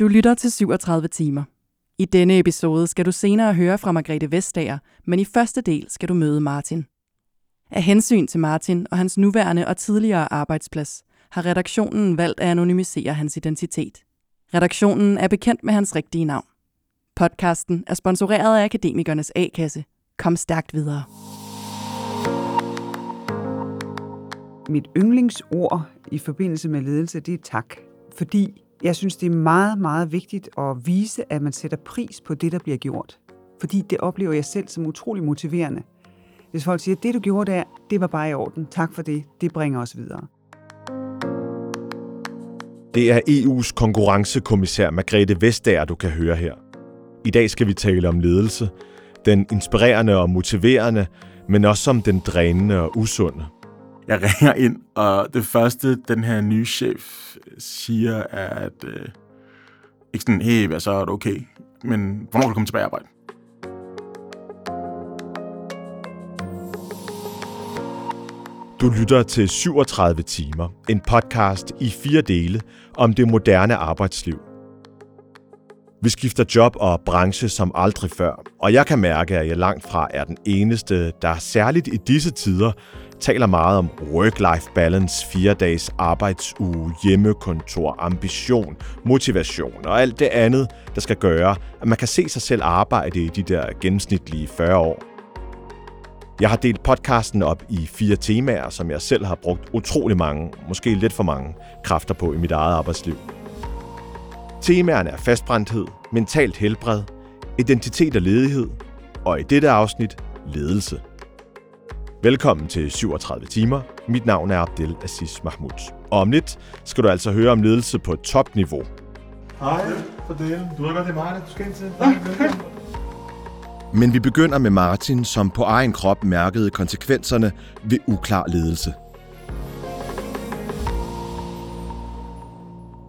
Du lytter til 37 timer. I denne episode skal du senere høre fra Margrethe Vestager, men i første del skal du møde Martin. Af hensyn til Martin og hans nuværende og tidligere arbejdsplads, har redaktionen valgt at anonymisere hans identitet. Redaktionen er bekendt med hans rigtige navn. Podcasten er sponsoreret af Akademikernes A-kasse. Kom stærkt videre. Mit yndlingsord i forbindelse med ledelse, det er tak. Fordi jeg synes, det er meget, meget vigtigt at vise, at man sætter pris på det, der bliver gjort. Fordi det oplever jeg selv som utrolig motiverende. Hvis folk siger, at det du gjorde der, det var bare i orden. Tak for det. Det bringer os videre. Det er EU's konkurrencekommissær Margrethe Vestager, du kan høre her. I dag skal vi tale om ledelse. Den inspirerende og motiverende, men også om den drænende og usunde. Jeg ringer ind, og det første, den her nye chef siger, er, at øh, ikke sådan, hey, hvad så er det okay? Men hvornår kan du komme tilbage i arbejde? Du lytter til 37 timer, en podcast i fire dele om det moderne arbejdsliv. Vi skifter job og branche som aldrig før, og jeg kan mærke, at jeg langt fra er den eneste, der særligt i disse tider taler meget om work-life balance, fire dages arbejdsuge, hjemmekontor, ambition, motivation og alt det andet, der skal gøre, at man kan se sig selv arbejde i de der gennemsnitlige 40 år. Jeg har delt podcasten op i fire temaer, som jeg selv har brugt utrolig mange, måske lidt for mange, kræfter på i mit eget arbejdsliv. Temaerne er fastbrændthed, mentalt helbred, identitet og ledighed, og i dette afsnit ledelse. Velkommen til 37 timer. Mit navn er Abdel Aziz Mahmoud. Og om lidt skal du altså høre om ledelse på topniveau. Hej, for det. Du ved godt, det er mig, du skal ind til. Men vi begynder med Martin, som på egen krop mærkede konsekvenserne ved uklar ledelse.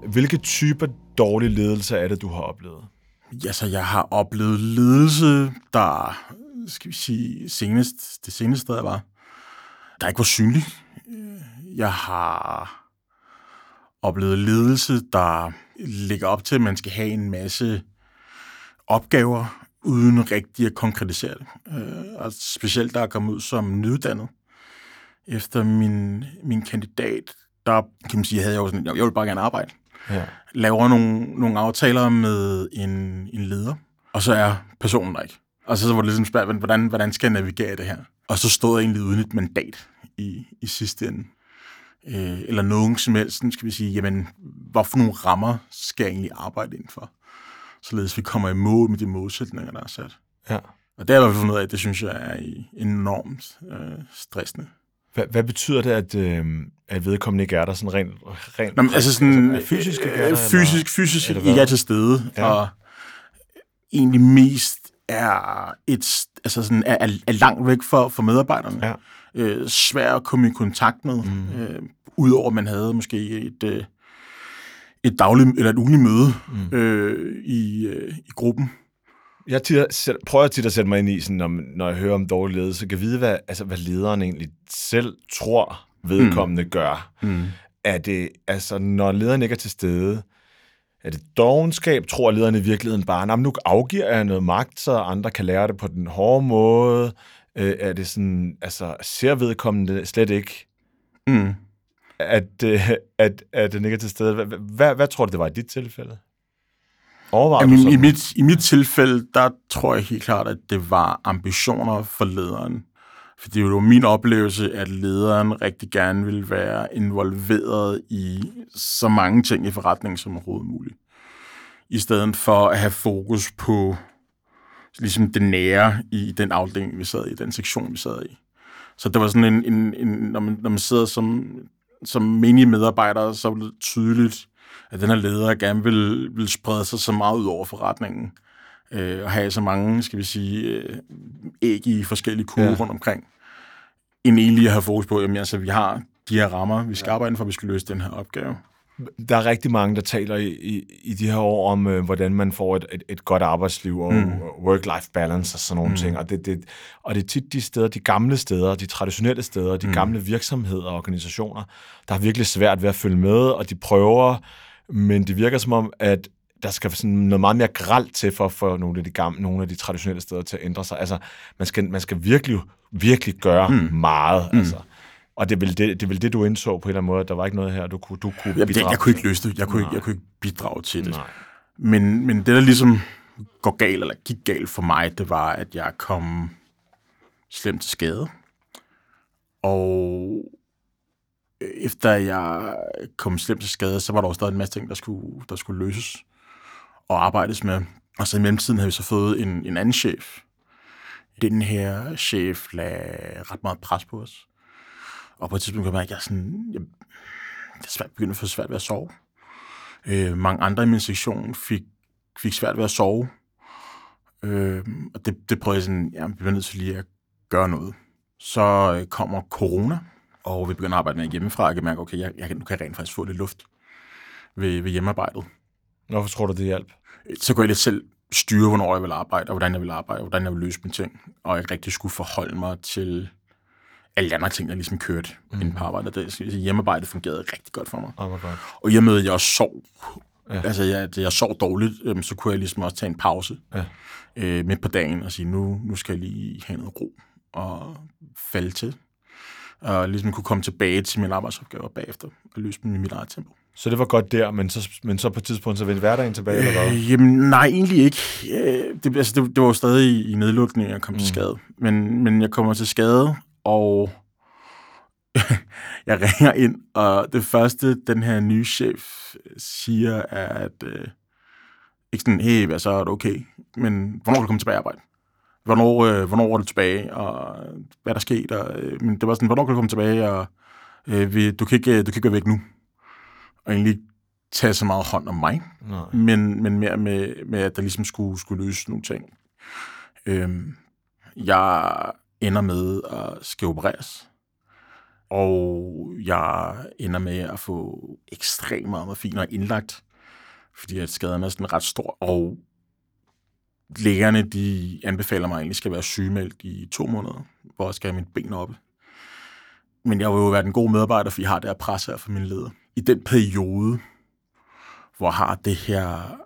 Hvilke typer dårlig ledelse er det, du har oplevet? Ja, så jeg har oplevet ledelse, der, skal vi sige, senest, det seneste sted, jeg var, der ikke var synlig. Jeg har oplevet ledelse, der ligger op til, at man skal have en masse opgaver, uden rigtig at konkretisere det. Øh, og specielt, der er kommet ud som nyuddannet. Efter min, min kandidat, der kan man sige, havde jeg jo sådan, jeg ville bare gerne arbejde. Ja. Laver nogle, nogle aftaler med en, en leder, og så er personen der ikke. Og så, så var det ligesom spørgsmål, hvordan, hvordan skal jeg navigere det her? Og så stod jeg egentlig uden et mandat i, i sidste ende. Øh, eller nogen som helst, skal vi sige, jamen, hvad for nogle rammer skal jeg egentlig arbejde indenfor? således vi kommer i mål med de målsætninger, der er sat. Ja. Og det har jeg fundet ud af, at det synes jeg er enormt øh, stressende. Hvad, hvad betyder det, at, øh, at vedkommende ikke er der sådan rent... rent Nå, altså sådan, altså, fysisk ikke er der, fysisk, eller, fysisk eller ikke er til stede, ja. og egentlig mest er et, altså sådan, er, er langt væk for, for medarbejderne. Ja. Øh, svær at komme i kontakt med, mm. øh, udover at man havde måske et... Øh, et dagligt eller et ugenligt møde mm. øh, i, øh, i gruppen. Jeg tider, prøver tit at sætte mig ind i, sådan, når, når jeg hører om dårlig ledelse, kan vide, hvad, altså, hvad lederen egentlig selv tror, vedkommende mm. gør. Mm. Er det, altså, når lederen ikke er til stede, er det dogenskab? Tror lederen i virkeligheden bare, nu afgiver jeg noget magt, så andre kan lære det på den hårde måde? Øh, er det sådan, altså, ser vedkommende slet ikke? Mm at, øh, at, at den ikke er til stede. Hvad, hvad, hvad tror du, det var i dit tilfælde? Jamen, i, mit, I mit tilfælde, der tror jeg helt klart, at det var ambitioner for lederen. For det var min oplevelse, at lederen rigtig gerne ville være involveret i så mange ting i forretningen som overhovedet muligt. I stedet for at have fokus på ligesom det nære i den afdeling, vi sad i, den sektion, vi sad i. Så det var sådan en, en, en når, man, når man sidder som som menige medarbejdere, så var det tydeligt, at den her leder gerne vil, vil sprede sig så meget ud over forretningen, øh, og have så mange, skal vi sige, øh, æg i forskellige kurve ja. rundt omkring, end egentlig at have fokus på, at altså, vi har de her rammer, vi skal ja. arbejde for, at vi skal løse den her opgave. Der er rigtig mange, der taler i, i, i de her år om, øh, hvordan man får et, et, et godt arbejdsliv og mm. work-life balance og sådan nogle mm. ting. Og det, det, og det er tit de steder, de gamle steder, de traditionelle steder, de mm. gamle virksomheder og organisationer, der er virkelig svært ved at følge med, og de prøver, men det virker som om, at der skal sådan noget meget mere gralt til for, for nogle af de gamle, nogle af de traditionelle steder til at ændre sig. Altså, man skal, man skal virkelig, virkelig gøre mm. meget. Mm. Altså. Og det er, vel det, det er vel det, du indså på en eller anden måde, at der var ikke noget her, du kunne, du kunne Jamen, det, bidrage jeg kunne ikke løse det. Jeg kunne, ikke, jeg kunne ikke bidrage til det. Nej. Men, men det, der ligesom går galt, eller gik galt for mig, det var, at jeg kom slemt til skade. Og efter jeg kom slemt til skade, så var der jo stadig en masse ting, der skulle, der skulle løses og arbejdes med. Og så i mellemtiden havde vi så fået en, en anden chef. Den her chef lagde ret meget pres på os. Og på et tidspunkt kan man ikke, jeg er sådan, jeg, det er svært, begyndte at få svært ved at sove. Øh, mange andre i min sektion fik, fik svært ved at sove. Øh, og det, det prøvede jeg sådan, ja, vi bliver nødt til lige at gøre noget. Så øh, kommer corona, og vi begynder at arbejde med hjemmefra, og jeg kan mærke, okay, jeg, jeg, nu kan jeg rent faktisk få lidt luft ved, ved hjemmearbejdet. Hvorfor tror du, det hjalp? Så kunne jeg lidt selv styre, hvornår jeg vil arbejde, og hvordan jeg vil arbejde, og hvordan jeg vil løse mine ting, og jeg rigtig skulle forholde mig til alle de andre ting, der ligesom kørte mm. inde på arbejdet. Det, hjemmearbejdet fungerede rigtig godt for mig. Oh. Og i og med, at jeg sov, Ja. altså jeg, jeg sov dårligt, øhm, så kunne jeg ligesom også tage en pause Ja. øh, midt på dagen og sige, nu, nu skal jeg lige have noget ro og falde til. Og ligesom kunne komme tilbage til mine arbejdsopgaver bagefter og løse dem i mit eget tempo. Så det var godt der, men så, men så på et tidspunkt, så vendte hverdagen tilbage, eller hvad? Øh, jamen, nej, egentlig ikke. Øh, det, altså, det, det var jo stadig i, i nedlukning, jeg kom mm. til skade. Men, men jeg kommer til skade, og jeg ringer ind, og det første, den her nye chef siger, er, at øh, ikke sådan, hey, hvad så er det okay? Men hvornår kan du komme tilbage i arbejde? Hvornår, øh, hvornår er du tilbage, og hvad er der sket? Og, øh, men det var sådan, hvornår kan du komme tilbage, og øh, vi, du, kan ikke, du kan ikke være væk nu. Og egentlig tage så meget hånd om mig, Nej. men, men mere med, med, at der ligesom skulle, skulle løse nogle ting. Øhm, jeg ender med at skal opereres, og jeg ender med at få ekstremt meget morfin indlagt, fordi at skaden er sådan ret stor, og lægerne de anbefaler mig, at egentlig skal være sygemeldt i to måneder, hvor jeg skal have mit ben oppe. Men jeg vil jo være en god medarbejder, for jeg har det her pres her for min leder. I den periode, hvor jeg har det her,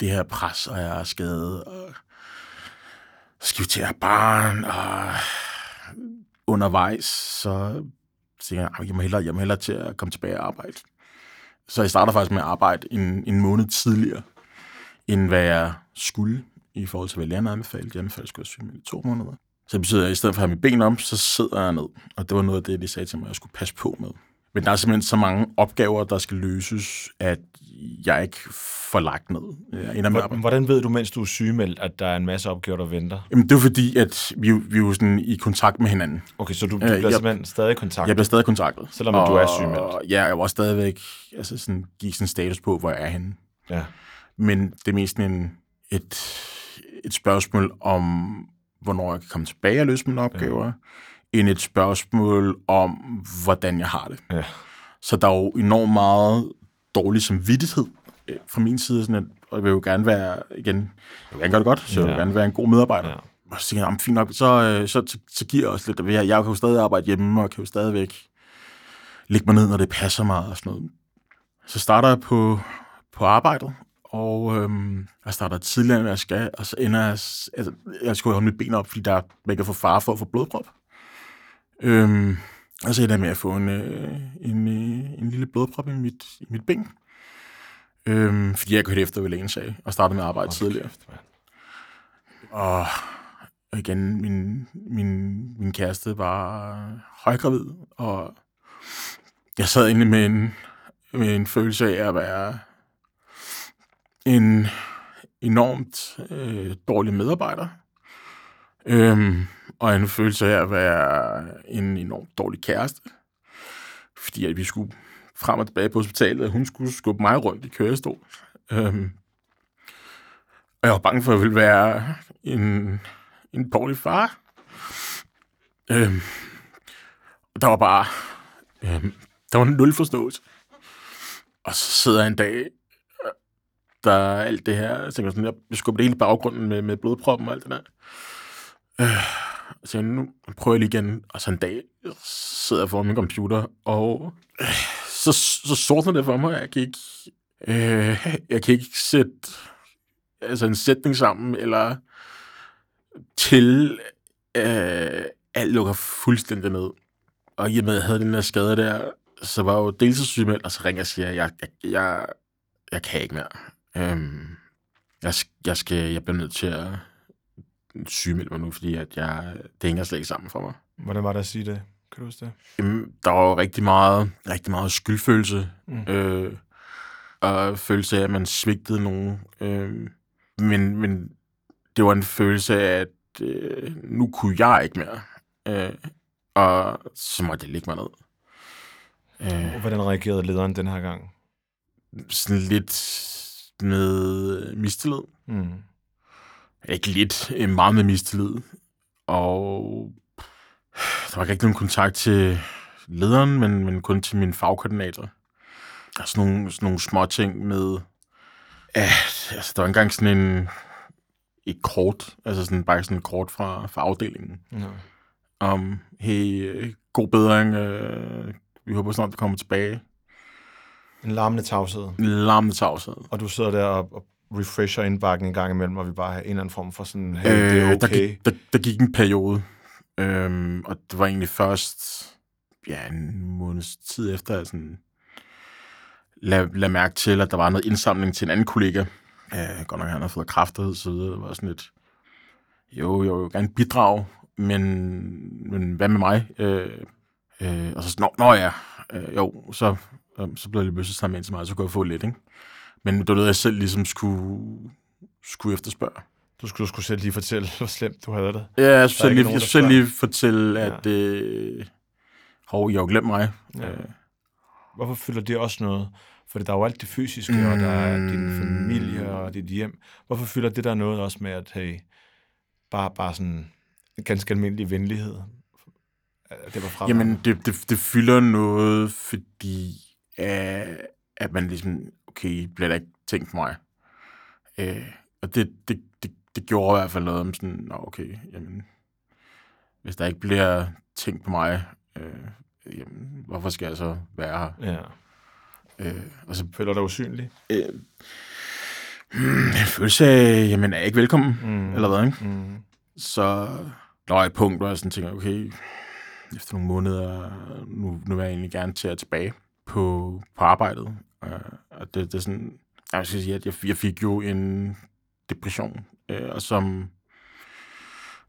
det her pres, og jeg er skadet, og skal vi til at have barn, og undervejs, så tænker jeg, jeg må, hellere, jeg må hellere til at komme tilbage og arbejde. Så jeg starter faktisk med at arbejde en, en måned tidligere, end hvad jeg skulle, i forhold til, hvad lærerne anbefalede. De anbefalede, at jeg skulle være i to måneder. Så det betyder, at i stedet for at have mit ben om, så sidder jeg ned. Og det var noget af det, de sagde til mig, at jeg skulle passe på med. Men der er simpelthen så mange opgaver, der skal løses, at jeg ikke får lagt ned. Jeg ender med at Hvor- arbejde. Hvordan ved du, mens du er sygemeldt, at der er en masse opgaver, der venter? Jamen, det er fordi, at vi, vi er jo sådan i kontakt med hinanden. Okay, så du, du Øh, bliver jeg- simpelthen stadig i kontakt? Jeg bliver stadig kontaktet. Selvom du er sygemeldt? Ja, jeg var stadigvæk altså sådan, give sådan status på, hvor jeg er henne. Ja. Men det er mest en, et, et spørgsmål om, hvornår jeg kan komme tilbage og løse mine opgaver, ja. End et spørgsmål om, hvordan jeg har det. Ja. Så der er jo enormt meget dårlig samvittighed øh, fra min side, sådan at, og jeg vil jo gerne være, igen, jeg vil gerne gøre det godt, så jeg vil Ja. gerne være en god medarbejder. Ja. Og så tænker jeg, "Jamen, fint nok, så, øh, så, så, så giver jeg også lidt. Jeg, jeg kan jo stadig arbejde hjemme, og kan jo stadigvæk lægge mig ned, når det passer mig og sådan noget. Så starter jeg på, på arbejdet, og øhm, jeg starter tidligere, end jeg skal, og så ender jeg, altså, jeg skulle holde mit ben op, fordi der er, man kan få fare for at få blodprop. Øhm, og så ender jeg med at få en, øh, en, øh, en lille blodprop i mit, i mit ben. Øhm, fordi jeg kørte efter, hvad lægen sagde, og startede med at arbejde tidligere. Kæft. Og og igen, min, min, min kæreste var højgravid, og jeg sad inde med en, med en følelse af at være en enormt øh, dårlig medarbejder. Øhm, og en følelse af at være en enormt dårlig kæreste. Fordi at vi skulle frem og tilbage på hospitalet, og hun skulle skubbe mig rundt i kørestol. Øhm, og jeg var bange for, at jeg ville være en, en dårlig far. Øhm, og der var bare... Øhm, der var nul forståelse. Og så sidder jeg en dag, der er alt det her, jeg tænker sådan, jeg skubber det hele i baggrunden med, med blodproppen og alt det der. Øh, så nu prøver jeg lige igen, og så en dag sidder jeg foran min computer, og øh, så, så sortner det for mig, jeg kan ikke, Øh, jeg kan ikke sætte altså en sætning sammen, eller til øh, alt lukker fuldstændig ned. Og i og med, at jeg havde den der skade der, så var jeg jo deltidssygemeldt, og så ringer jeg og siger, jeg, jeg, jeg, jeg kan ikke mere. Øhm, jeg, jeg, skal, jeg bliver nødt til at sygemelde mig nu, fordi at jeg, det hænger slet ikke sammen for mig. Hvordan var det at sige det? Kan du huske det? Jamen, der var jo rigtig meget, rigtig meget skyldfølelse, Mm. øh, og følelse af, at man svigtede nogen. Øh, men, men det var en følelse af, at øh, nu kunne jeg ikke mere. Øh, og så måtte jeg lægge mig ned. Øh, Hvordan reagerede lederen den her gang? sådan lidt med mistillid. Mm. Ikke lidt, øh, meget med mistillid. Og der var ikke nogen kontakt til lederen, men, men kun til min fagkoordinator. Der er sådan nogle, sådan nogle små ting med... Ja, altså, der var engang sådan en, et kort, altså sådan, bare sådan et kort fra, fra afdelingen, Ja. om, hey, øh, god bedring, øh, vi håber snart, du kommer tilbage. En larmende tavshed. Larmende tavshed. Og du sidder der og, og refresher indbakken en gang imellem, og vi bare have en eller anden form for sådan, hey, det er Øh, der, okay. gik, der, der gik en periode, øhm, og det var egentlig først ja, en måneds tid efter, jeg sådan, lad, lad mærke til, at der var noget indsamling til en anden kollega. Øh, godt nok, han havde fået kræftet, så videre. Det var sådan lidt, jo, jo, jeg vil gerne bidrage, men, men hvad med mig? Øh, øh, og så sådan, nå, nå ja, øh, jo, så, øh, så blev jeg lige pludselig sammen med en til mig, så kunne jeg få lidt, ikke? Men det var noget, jeg selv ligesom skulle, skulle efterspørge. Du skulle, du skulle selv lige fortælle, hvor slemt du havde det. Ja, jeg skulle selv lige, nogen, jeg skulle selv lige fortælle, at øh, hov, I har glemt mig. Ja. Øh, Hvorfor fylder det også noget? For der er jo alt det fysiske, mm. og der er din familie og dit hjem. Hvorfor fylder det der noget også med, at hey, bare, bare sådan en ganske almindelig venlighed? Det var fra Jamen, det, det, det fylder noget, fordi øh, at man ligesom, okay, bliver der ikke tænkt på mig. Øh, og det, det, det, det gjorde i hvert fald noget om sådan, nå, okay, jamen, hvis der ikke bliver tænkt på mig, øh, jamen, hvorfor skal jeg så være her? Ja. Øh, og så Føler dig usynlig? øh, en følelse af, jamen, er jeg ikke velkommen, Mm. eller hvad, ikke? Mm. Så når jeg et punkt, hvor jeg sådan tænker, okay, efter nogle måneder, nu, nu vil jeg egentlig gerne til at tilbage på, på arbejdet. Øh, og det, det er sådan, jeg skal sige, at jeg, jeg fik jo en depression, øh, og som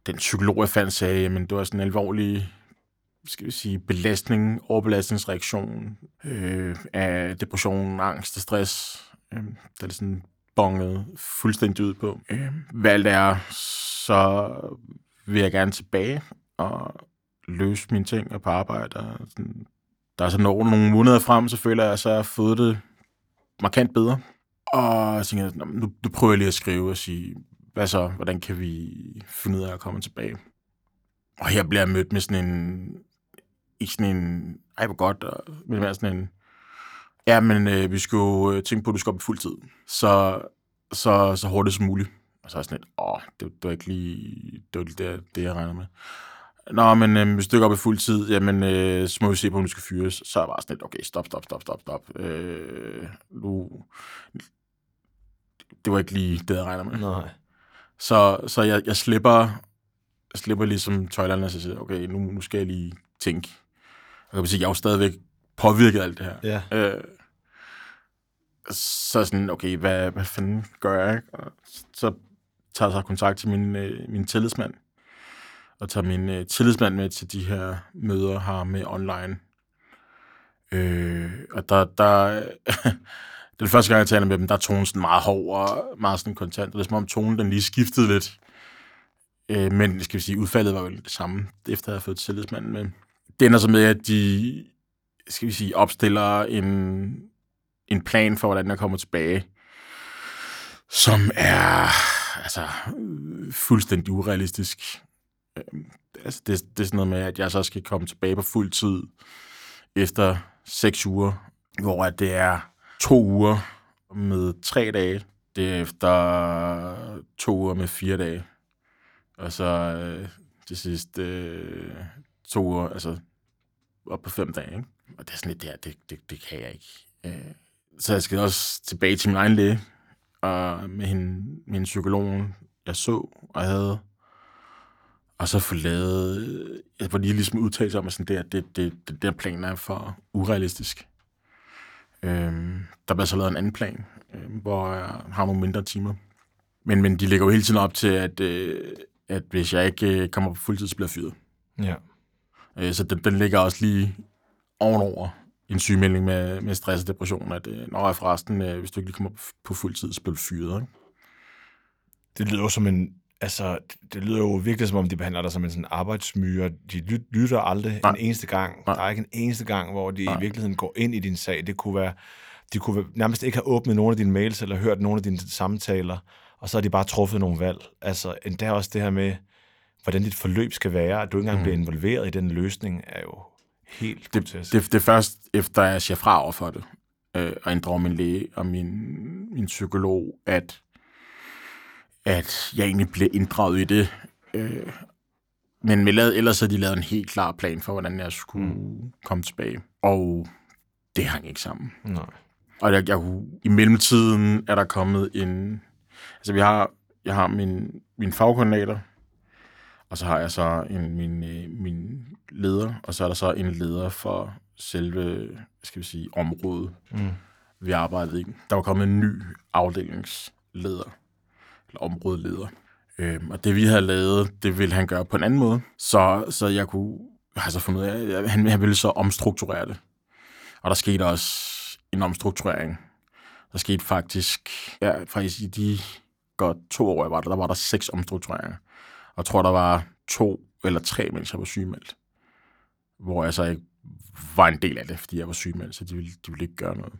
den psykolog, jeg fandt, sagde, jamen, det var sådan en alvorlig skal vi sige, belastning, overbelastningsreaktion øh, af depression, angst og stress. Øh, der er sådan bonget fuldstændig ud på. Øh, hvad det er, så vil jeg gerne tilbage og løse mine ting og på arbejde. Og sådan. Der er så nogle, nogle måneder frem, så føler jeg, at så har fået det markant bedre. Og jeg tænker, nu, nu prøver jeg lige at skrive og sige, hvad så, hvordan kan vi finde ud af at komme tilbage? Og her bliver jeg mødt med sådan en, ikke sådan en, ej hvor godt, og, men mere sådan en, ja, men øh, vi skal jo øh, tænke på, at du skal op i fuld tid. Så, så, så hurtigt som muligt. Og så er jeg sådan lidt, åh, det, det var ikke lige, det var lige det, det jeg regnede med. Nå, men øh, hvis du ikke er op i fuld tid, jamen, øh, så må vi se på, om du skal fyres. Så er jeg bare sådan lidt, okay, stop, stop, stop, stop, stop. Øh, nu, det var ikke lige det, jeg regner med. Nej. Så, så jeg, jeg slipper, jeg slipper ligesom tøjlerne og så siger, okay, nu, nu skal jeg lige tænke. Jeg kan sige, jeg er jo stadigvæk påvirket af alt det her. Ja. Øh, så sådan, okay, hvad, hvad fanden gør jeg? Og så tager jeg så kontakt til min, øh, min tillidsmand, og tager min øh, tillidsmand med til de her møder her med online. Øh, og der, der den første gang, jeg taler med dem, der er tonen sådan meget hård og meget sådan kontant, og det er som om tonen den lige skiftede lidt. Øh, men skal vi sige, udfaldet var jo det samme, efter jeg havde fået tillidsmanden med. Det ender så med, at de skal vi sige, opstiller en, en plan for, hvordan jeg kommer tilbage, som er altså, fuldstændig urealistisk. Øh, altså, det, det er sådan noget med, at jeg så skal komme tilbage på fuld tid efter seks uger, hvor at det er to uger med tre dage, det er efter to uger med fire dage, og så øh, til øh, to uger, altså op på fem dage, ikke? Og det er sådan lidt der, det, det, det kan jeg ikke. Øh, så jeg skal også tilbage til min egen læge, og med hende, min psykolog, jeg så og havde, og så få lavet, jeg var lige ligesom udtalt sig om, at sådan, det, det, det, det der plan er for urealistisk. Øhm, der bliver så lavet en anden plan, øh, hvor jeg har nogle mindre timer. Men, men de lægger jo hele tiden op til, at, øh, at hvis jeg ikke øh, kommer på fuldtid, så bliver jeg fyret. Ja. Øh, så den, den ligger også lige ovenover en sygemelding med, med stress og depression, at øh, når jeg forresten, øh, hvis du ikke lige kommer på fuld tid, så bliver du fyret. Ikke? Det lyder jo som en... Altså, det- det lyder jo virkelig som om, de behandler dig som en sådan arbejdsmyre. De lyt- lytter aldrig Nej. en eneste gang. Nej. Der er ikke en eneste gang, hvor de Nej. i virkeligheden går ind i din sag. Det kunne være... De kunne nærmest ikke have åbnet nogle af dine mails, eller hørt nogle af dine samtaler, og så har de bare truffet nogle valg. Altså, endda også det her med, hvordan dit forløb skal være, at du ikke engang mm. bliver involveret i den løsning, er jo helt det, grotesk. det, det er først efter, jeg siger fra over for det, øh, og inddrager min læge og min, min psykolog, at, at jeg egentlig bliver inddraget i det. Øh, men lavede, ellers havde de lavet en helt klar plan for, hvordan jeg skulle mm. komme tilbage. Og det hang ikke sammen. Nej. Og jeg, jeg, i mellemtiden er der kommet en... Altså, vi har, jeg har min, min fagkoordinator, og så har jeg så en, min, øh, min leder, og så er der så en leder for selve, skal vi sige, området, Mm. vi arbejdede i. Der var kommet en ny afdelingsleder, eller områdeleder. Øhm, og det, vi havde lavet, det ville han gøre på en anden måde. Så, så jeg kunne altså så fundet ud af, at han, han ville så omstrukturere det. Og der skete også en omstrukturering. Der skete faktisk, ja, faktisk i de godt to år, jeg var der, der var der seks omstruktureringer. Og jeg tror, der var to eller tre, mens jeg var sygemeldt. Hvor jeg så ikke var en del af det, fordi jeg var sygemeldt, så de ville, de ville ikke gøre noget.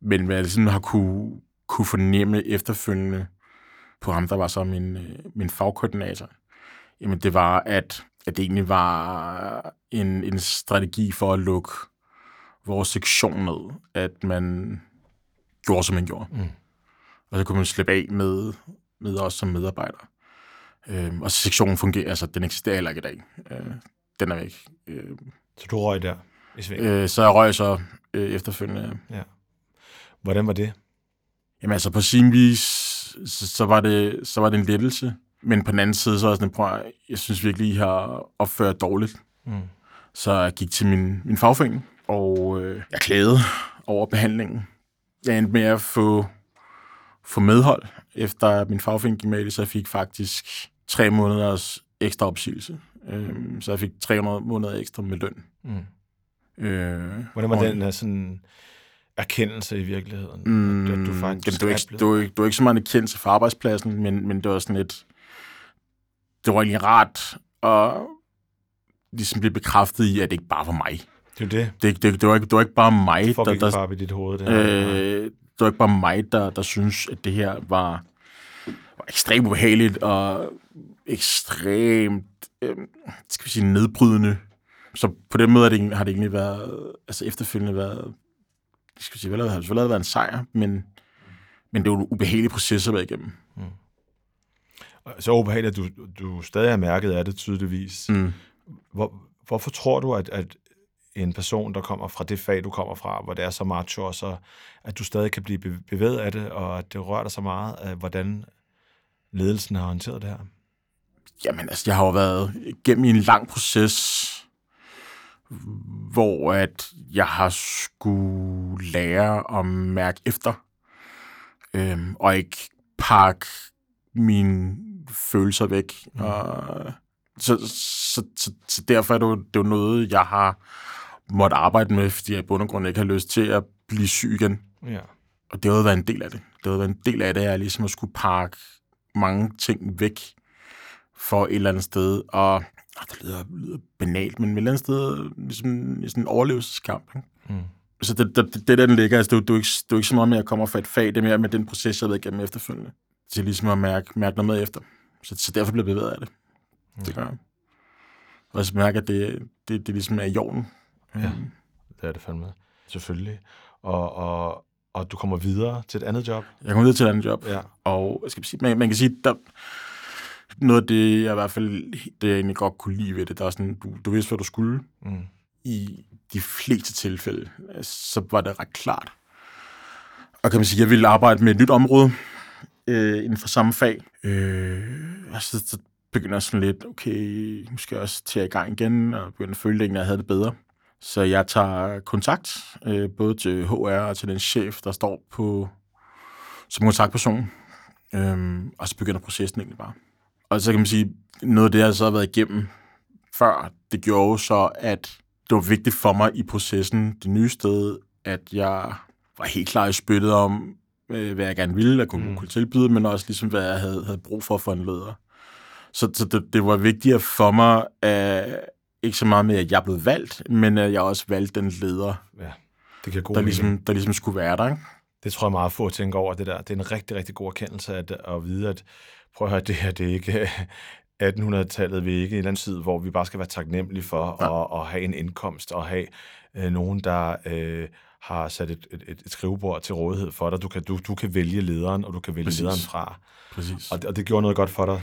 Men hvad jeg sådan har kunne, kunne fornemme efterfølgende på ham, der var så min, øh, min fagkoordinator, jamen det var, at, at det egentlig var en, en strategi for at lukke vores sektion ned, at man gjorde, som man gjorde. Mm. Og så kunne man slippe af med, med os som medarbejdere. Øhm, og sektionen fungerer, altså den eksisterer heller ikke i dag. Øh, den er væk. Øh, Så du røg der i øh, så jeg røg så øh, efterfølgende. Hvordan var det? Jamen altså på sin vis, så, så, var det, så var det en lettelse. Men på den anden side, så er jeg sådan, prøv, jeg synes virkelig, I har opført dårligt. Mm. Så jeg gik til min, min fagforening, og øh, jeg klagede over behandlingen. Jeg endte med at få, få medhold, efter min fagforening gik med det, så jeg fik faktisk tre måneders ekstra opsigelse. Øhm, så jeg fik 300 måneder ekstra med løn. Mm. Øh, Hvordan var og- den her sådan erkendelse i virkeligheden? Mm, at, at du faktisk jamen, var er ikke, blevet- det, var ikke, så meget en erkendelse for arbejdspladsen, men, men det var sådan lidt... Det var egentlig rart at ligesom blive bekræftet i, at det ikke bare var mig. Det er det. Det, det, det, var, ikke, det var ikke bare mig, der, der, op i dit hoved. Det her. øh, det var ikke bare mig, der, der synes, at det her var, var ekstremt ubehageligt og ekstremt, øh, skal vi sige, nedbrydende. Så på den måde har det, har det egentlig været, altså efterfølgende været, skal sige, vel, har det selvfølgelig været en sejr, men, men det var en ubehagelig proces at være igennem. Og Så ubehageligt, at du, du stadig har mærket af det tydeligvis. Mm. Hvor, hvorfor tror du, at, at en person, der kommer fra det fag, du kommer fra, hvor det er så macho, og så, at du stadig kan blive be- bevæget af det, og at det rører dig så meget, af, hvordan ledelsen har håndteret det her? Jamen, altså, jeg har jo været igennem en lang proces, hvor at jeg har skulle lære at mærke efter, øhm, og ikke pakke mine følelser væk. Mm. Og, så, så, så, så derfor er det jo, det er jo noget, jeg har måttet arbejde med, fordi jeg i bund og grund ikke har lyst til at blive syg igen. Ja. Og det har været en del af det. Det har været en del af det, at jeg ligesom at skulle pakke mange ting væk for et eller andet sted. Og det lyder, lyder banalt, men et eller andet sted ligesom sådan en overlevelseskamp. Ikke? Mm. Så det, det, det, det der den ligger, altså, det, er det, er ikke, det er jo ikke så meget med, at jeg kommer fra et fag, det er mere med den proces, jeg har været igennem efterfølgende. Til ligesom at mærke, mærke noget med efter. Så, så derfor bliver jeg bevæget af det. Det gør jeg. Og så mærke, at det, det, det ligesom er i jorden. Ja. Det er det fandme. Selvfølgelig. Og, og, og du kommer videre til et andet job. Jeg kommer videre til et andet job. Ja. Og skal man, sige, man, man kan sige, der, noget af det, jeg i hvert fald det, jeg egentlig godt kunne lide ved det, der er sådan, du, du vidste, hvad du skulle. Mm. I de fleste tilfælde, så var det ret klart. og kan man sige, jeg ville arbejde med et nyt område øh, inden for samme fag. Øh, og så, så begynder jeg sådan lidt, okay, nu skal jeg også til i gang igen, og begynder at føle, at jeg havde det bedre. Så jeg tager kontakt, øh, både til HR og til den chef, der står på som kontaktperson. Øhm, og så begynder processen egentlig bare. Og så kan man sige, noget af det, jeg så har været igennem før, det gjorde så, at det var vigtigt for mig i processen det nye sted, at jeg var helt klar i spyttet om, øh, hvad jeg gerne ville, at kunne, mm. kunne tilbyde, men også ligesom, hvad jeg havde, havde brug for for en leder. Så, så det, det var vigtigere for mig, at ikke så meget med, at jeg blev valgt, men at jeg også valgte den leder, Ja, det kan god der ligesom, der ligesom skulle være der. Ikke? Det tror jeg meget få tænker over, det der. Det er en rigtig, rigtig god erkendelse at, at vide, at prøv at høre, det her, det er ikke 1800-tallet, vi er ikke i en eller anden tid, hvor vi bare skal være taknemmelige for ja. at, at have en indkomst og have øh, nogen, der øh, har sat et, et, et skrivebord til rådighed for dig. Du kan, du, du kan vælge lederen, og du kan vælge Præcis. lederen fra. Præcis. Og det, og det gjorde noget godt for dig.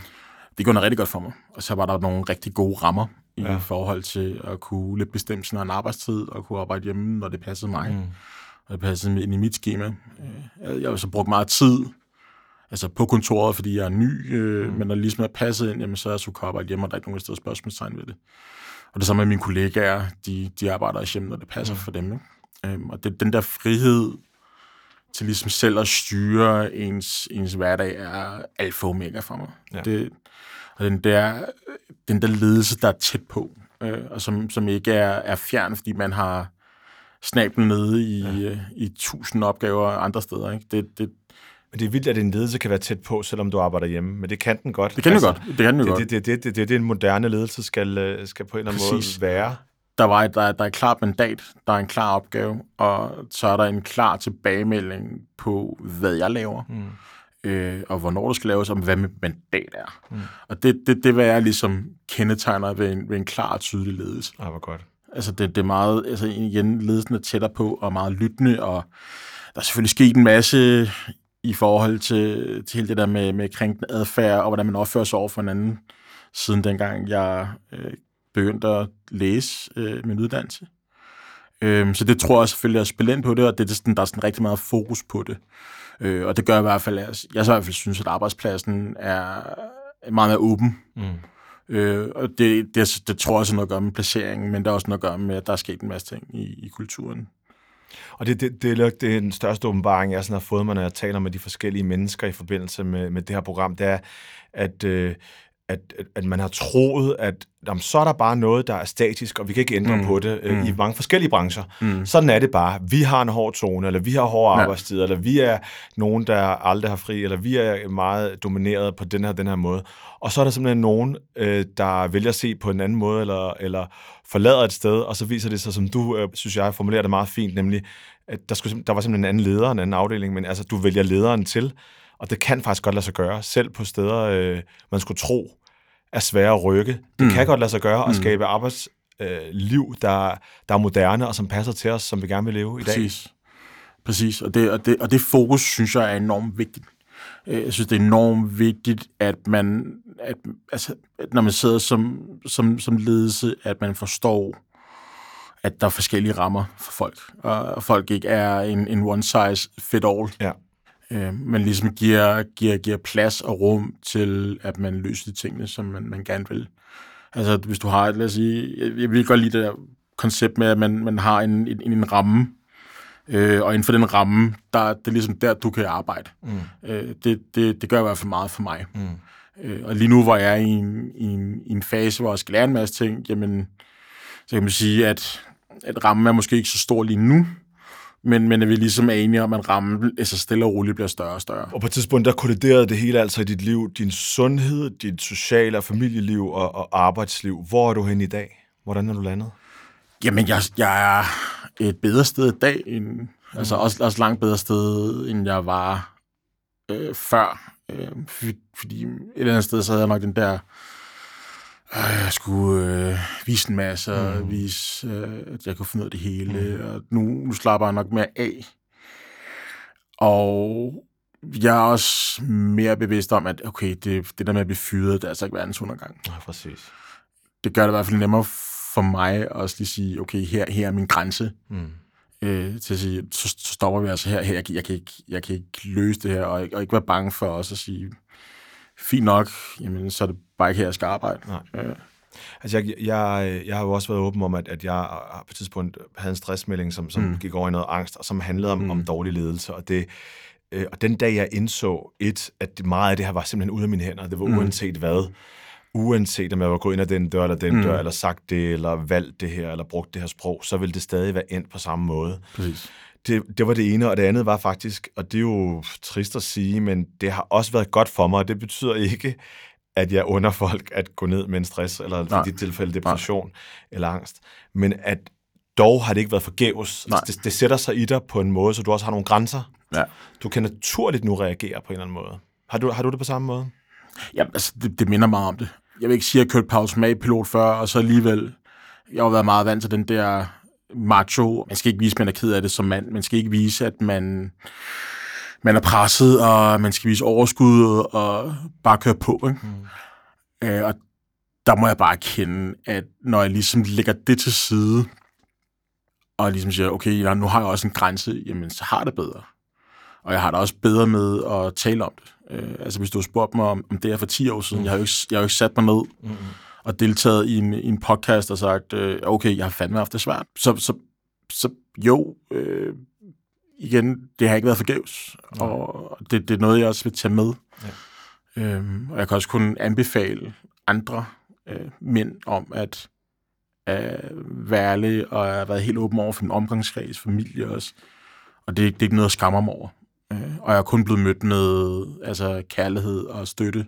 det gjorde noget rigtig godt for mig. Og så var der nogle rigtig gode rammer i Ja. forhold til at kunne lidt bestemme sin egen arbejdstid og kunne arbejde hjemme, når det passede mig. Mm. Og det passede ind i mit schema. Øh, Jeg, jeg har så brugt meget tid altså på kontoret, fordi jeg er ny, øh, mm. men når ligesom er passet ind, jamen, så er jeg så kunne arbejde hjemme, og der er ikke nogen, der stiller spørgsmålstegn ved det. Og det samme med mine kollegaer, de, de arbejder også hjemme, når det passer mm. for dem. Ikke? Øhm, og det, den der frihed til ligesom selv at styre ens, ens hverdag er alfa og omega for mig. Ja. Det, og den der, den der ledelse, der er tæt på, øh, og som, som ikke er, er fjern, fordi man har snablen nede i, ja. øh, i tusind opgaver andre steder. Ikke? Det, det, Men det er vildt, at en ledelse kan være tæt på, selvom du arbejder hjemme. Men det kan den godt. det kan altså, jo godt. Det kan den det, godt. det, det, det, det, det, det, en moderne ledelse skal, øh, skal på en eller anden Præcis. måde være. der, var der, der er et klart mandat, der er en klar opgave, og så er der en klar tilbagemelding på, hvad jeg laver, mm. øh, og hvornår det skal laves, og hvad mit mandat er. Mm. Og det, det, det vil jeg ligesom kendetegner ved en, ved en klar og tydelig ledelse. Ej, hvor godt. Altså det, det er meget, altså igen, ledelsen er tættere på, og meget lyttende, og der er selvfølgelig sket en masse i forhold til, til hele det der med, med krænkende adfærd, og hvordan man opfører sig over for hinanden, siden dengang jeg øh, begyndte at læse øh, min uddannelse. Øhm, så det tror jeg selvfølgelig at spille ind på det, og det er sådan, der er sådan rigtig meget fokus på det. Øh, og det gør i hvert fald, at jeg så i hvert fald synes, at arbejdspladsen er meget mere åben. Mm. Øh, og det, det, det tror jeg også har noget at gøre med placeringen, men det har også noget at gøre med, at der er sket en masse ting i, i kulturen. Og det, det, det, er, det er den største åbenbaring, jeg sådan har fået mig, når jeg taler med de forskellige mennesker i forbindelse med, med det her program, det er, at, øh, at, at, at man har troet, at jamen, så er der bare noget, der er statisk, og vi kan ikke ændre mm. på det øh, mm. i mange forskellige brancher. Mm. Sådan er det bare. Vi har en hård tone, eller vi har hårde Ja. arbejdstider, eller vi er nogen, der aldrig har fri, eller vi er meget domineret på den her, den her måde. Og så er der simpelthen nogen, øh, der vælger at se på en anden måde, eller, eller forlader et sted, og så viser det sig, som du, øh, synes jeg, formulerer det meget fint, nemlig, at der, skulle, der var simpelthen en anden leder, en anden afdeling, men altså, du vælger lederen til, og det kan faktisk godt lade sig gøre, selv på steder, øh, man skulle tro, er svære at rykke. Det mm. kan godt lade sig gøre at skabe arbejdsliv, øh, der, der er moderne, og som passer til os, som vi gerne vil leve i dag. Præcis. Præcis, og det, og, det, og det fokus, synes jeg, er enormt vigtigt. Øh, Jeg synes, det er enormt vigtigt, at man, at, altså, at når man sidder som, som, som ledelse, at man forstår, at der er forskellige rammer for folk, og folk ikke er en, en one size fit all. Ja. Øh, man ligesom giver, giver, giver plads og rum til, at man løser de tingene, som man, man gerne vil. Altså, hvis du har, lad os sige, jeg, jeg vil godt lide det der koncept med, at man, man har en, en, en ramme, øh, og inden for den ramme, der, det er ligesom der, du kan arbejde. Mm. Øh, det, det, det gør i hvert fald meget for mig. Mm. Øh, og lige nu, hvor jeg er i en, i, en, i en fase, hvor jeg skal lære en masse ting, jamen, så kan man sige, at, at rammen er måske ikke så stor lige nu, men, men at vi ligesom er enige om, at rammen altså stille og roligt bliver større og større. Og på et tidspunkt, der kolliderede det hele altså i dit liv, din sundhed, dit sociale og familieliv og, og arbejdsliv. Hvor er du hen i dag? Hvordan er du landet? Jamen, jeg, jeg er et bedre sted i dag, end, mm. altså også, også langt bedre sted, end jeg var øh, før. Øh, fordi, fordi et eller andet sted, så havde jeg nok den der, jeg skulle øh, vise en masse, og Mm. vise, øh, at jeg kunne finde ud af det hele, mm. og nu, nu slapper jeg nok mere af. Og jeg er også mere bevidst om, at okay, det, det der med at blive fyret, det er altså ikke verdens undergang. Ja, præcis. Det gør det i hvert fald nemmere for mig at også lige sige, okay, her, her er min grænse. Mm. øh, til at sige, så, så stopper vi altså her, her. Jeg, jeg, kan ikke, jeg kan ikke løse det her, og, og ikke være bange for os at sige, fint nok, jamen, så er det bare ikke her, jeg skal arbejde. Nej. Øh, Altså, jeg, jeg, jeg har jo også været åben om, at, at jeg på et tidspunkt havde en stressmelding, som, som mm. gik over i noget angst, og som handlede om, mm. om dårlig ledelse. Og, det, øh, og den dag, jeg indså et, at meget af det her var simpelthen ude af mine hænder, det var mm. uanset hvad, uanset om jeg var gået ind ad den dør, eller den mm. dør, eller sagt det, eller valgt det her, eller brugt det her sprog, så ville det stadig være endt på samme måde. præcis. Det, det var det ene, og det andet var faktisk, og det er jo trist at sige, men det har også været godt for mig, og det betyder ikke, at jeg under folk at gå ned med en stress, eller Nej. i dit tilfælde depression eller angst. Men at dog har det ikke været forgæves. Nej. Det, det sætter sig i dig på en måde, så du også har nogle grænser. Ja. Du kan naturligt nu reagere på en eller anden måde. Har du, har du det på samme måde? Ja, altså, det, det minder meget om det. Jeg vil ikke sige, at jeg har kørt på automatpilot før, og så alligevel, jeg har været meget vant til den der macho. Man skal ikke vise, at man er ked af det som mand. Man skal ikke vise, at man, man er presset, og man skal vise overskud og bare køre på. Ikke? Mm. Øh, og der må jeg bare kende, at når jeg ligesom lægger det til side, og ligesom siger, okay, ja, nu har jeg også en grænse, jamen så har det bedre. Og jeg har det også bedre med at tale om det. Øh, altså hvis du har spurgt mig om, om det er for 10 år siden, jeg har jo ikke, jeg har jo ikke sat mig ned Mm-hmm. og deltaget i en, i en podcast og sagt, øh, okay, jeg har fandme haft det svært. Så, så, så jo, øh, igen, det har ikke været forgæves. Og det, det er noget, jeg også vil tage med. Ja. Øhm, og jeg kan også kun anbefale andre øh, mænd om at øh, være ærlig, og jeg har været helt åben over for min omgangskreds, familie også. Og det, det er ikke noget, jeg skammer mig over. Øh, og jeg er kun blevet mødt med altså, kærlighed og støtte.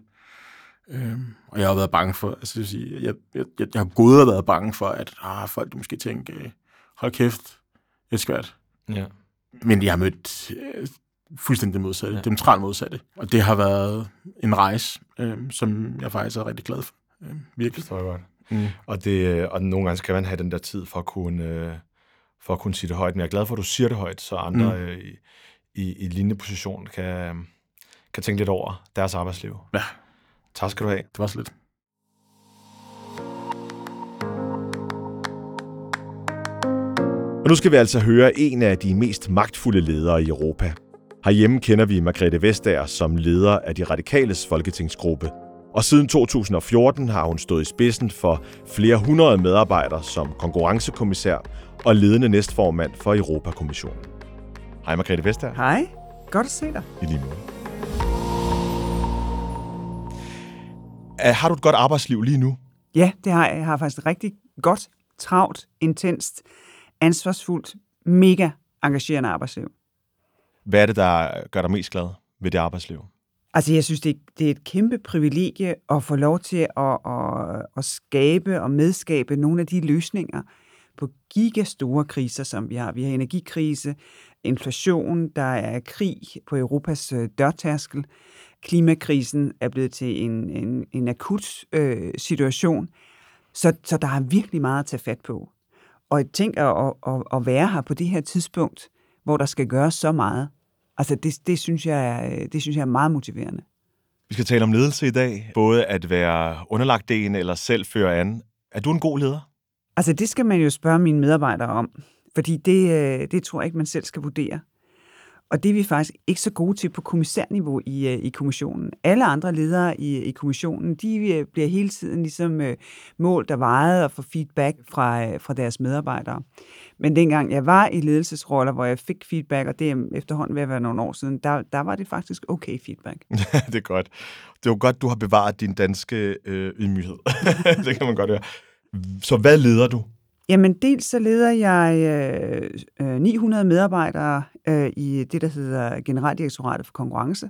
Øh, og jeg har været bange for, altså, vil sige, jeg, jeg, jeg, jeg har gået og været bange for, at ah, folk måske tænke, øh, hold kæft, det er svært. Ja. Men jeg har mødt øh, fuldstændig det modsatte, ja. diametralt modsatte. Og det har været en rejse, øh, som jeg faktisk er rigtig glad for. Øh, virkelig. Jeg godt. Mm. Og, det, og nogle gange skal man have den der tid for at kunne, øh, for at kunne sige det højt. Men jeg er glad for, at du siger det højt, så andre mm. øh, i, i, i lignende position kan, kan tænke lidt over deres arbejdsliv. Ja. Tak skal du have. Det var så lidt. Og nu skal vi altså høre en af de mest magtfulde ledere i Europa. Herhjemme kender vi Margrethe Vestager som leder af de radikales folketingsgruppe. Og siden 2014 har hun stået i spidsen for flere hundrede medarbejdere som konkurrencekommissær og ledende næstformand for Europakommissionen. Hej Margrethe Vestager. Hej, godt at se dig. I lige måde. Uh, har du et godt arbejdsliv lige nu? Ja, det har jeg. Jeg har faktisk rigtig godt, travlt, intenst, ansvarsfuldt, mega engagerende arbejdsliv. Hvad er det, der gør dig mest glad ved det arbejdsliv? Altså, jeg synes, det er, det er et kæmpe privilegie at få lov til at, at, at skabe og medskabe nogle af de løsninger på gigastore kriser, som vi har. Vi har energikrise, inflation, der er krig på Europas øh, dørtærskel, klimakrisen er blevet til en, en, en akut øh, situation, så, så der er virkelig meget at tage fat på. Og tænker at, at, at være her på det her tidspunkt, hvor der skal gøres så meget, altså det, det, synes jeg, er- det synes jeg er meget motiverende. Vi skal tale om ledelse i dag. Både at være underlagt ene eller selv føre an. Er du en god leder? Altså det skal man jo spørge mine medarbejdere om, fordi det, øh, det tror jeg ikke, man selv skal vurdere. Og det er vi faktisk ikke så gode til på kommissærniveau i, øh, i kommissionen. Alle andre ledere i, i kommissionen, de øh, bliver hele tiden ligesom øh, målt og vejet og får feedback fra, fra deres medarbejdere. Men dengang jeg var i ledelsesroller, hvor jeg fik feedback, og det er efterhånden ved at være nogle år siden, der, der var det faktisk okay feedback. det er godt. Det er jo godt, du har bevaret din danske øh, ydmyghed. det kan man godt høre. Så hvad leder du? Jamen, dels så leder jeg øh, øh 900 medarbejdere øh, i det, der hedder Generaldirektoratet for Konkurrence.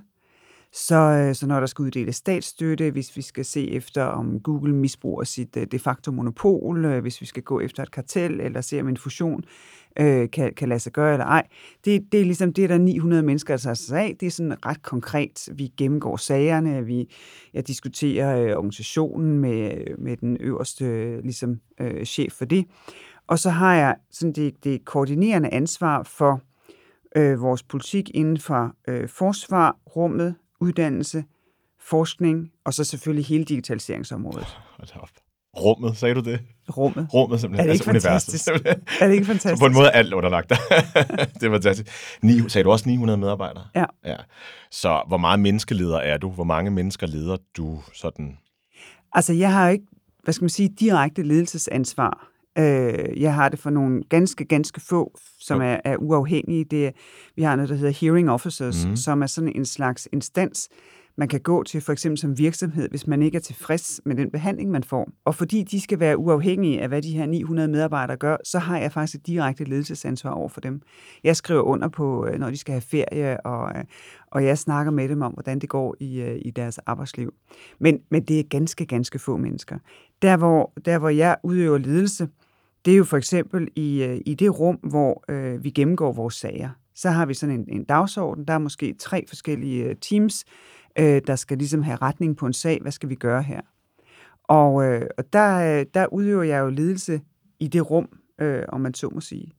Så, øh, så når der skal uddeles statsstøtte, hvis vi skal se efter, om Google misbruger sit øh, de facto monopol, øh, hvis vi skal gå efter et kartel, eller se om en fusion øh, øh, kan, kan lade sig gøre eller ej. Det, det er ligesom det, der 900 mennesker der tager sig af. Det er sådan ret konkret. Vi gennemgår sagerne, vi jeg diskuterer øh, organisationen med, med den øverste øh, ligesom, øh, chef for det. Og så har jeg sådan det, det koordinerende ansvar for øh, vores politik inden for øh, forsvar, rummet, uddannelse, forskning, og så selvfølgelig hele digitaliseringsområdet. Hold op. Rummet, sagde du det? Rummet. Rummet simpelthen. Er det ikke altså fantastisk? Simpelthen. Er det ikke fantastisk? Så på en måde er alt underlagt. det er fantastisk. Ni, sagde du også 900 medarbejdere? Ja. ja. Så hvor meget menneskeleder er du? Hvor mange mennesker leder du sådan? Altså, jeg har ikke, hvad skal man sige, direkte ledelsesansvar. Øh, jeg har det for nogle ganske, ganske få, som er, er uafhængige. Det vi har noget, der hedder hearing officers, mm. som er sådan en slags instans, man kan gå til for eksempel som virksomhed, hvis man ikke er tilfreds med den behandling, man får. Og fordi de skal være uafhængige af, hvad de her 900 medarbejdere gør, så har jeg faktisk et direkte ledelsesansvar over for dem. Jeg skriver under på, øh, når de skal have ferie, og, øh, og jeg snakker med dem om, hvordan det går i, øh, i deres arbejdsliv. Men, men det er ganske, ganske få mennesker. Der hvor, der, hvor jeg udøver ledelse, det er jo for eksempel i, i det rum, hvor øh, vi gennemgår vores sager. Så har vi sådan en, en dagsorden. Der er måske tre forskellige teams, øh, der skal ligesom have retning på en sag. Hvad skal vi gøre her? Og, øh, og der, øh, der udøver jeg jo ledelse i det rum, øh, om man så må sige.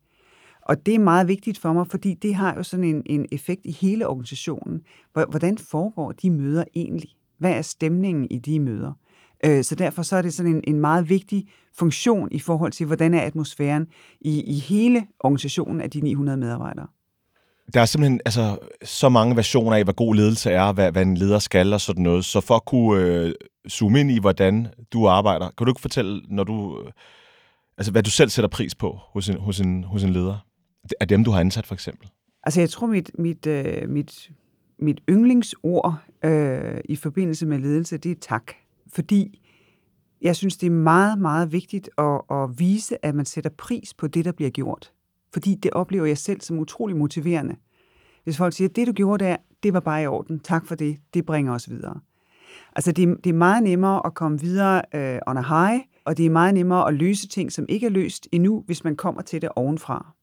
Og det er meget vigtigt for mig, fordi det har jo sådan en, en effekt i hele organisationen. Hvordan foregår de møder egentlig? Hvad er stemningen i de møder? Øh, Så derfor så er det sådan en, en meget vigtig funktion i forhold til, hvordan er atmosfæren i, i hele organisationen af de 900 medarbejdere. Der er simpelthen altså, så mange versioner af, hvad god ledelse er, hvad, hvad en leder skal og sådan noget. Så for at kunne øh, zoome ind i, hvordan du arbejder, kan du ikke fortælle, når du, øh, altså, hvad du selv sætter pris på hos en, hos en, hos en leder? Af dem, du har ansat, for eksempel. Altså jeg tror, mit, mit, øh, mit, mit yndlingsord øh, i forbindelse med ledelse, det er tak. Fordi jeg synes, det er meget, meget vigtigt at, at vise, at man sætter pris på det, der bliver gjort. Fordi det oplever jeg selv som utrolig motiverende. Hvis folk siger, det du gjorde der, det var bare i orden, tak for det, det bringer os videre. Altså det, det er meget nemmere at komme videre øh, on a high, og det er meget nemmere at løse ting, som ikke er løst endnu, hvis man kommer til det ovenfra.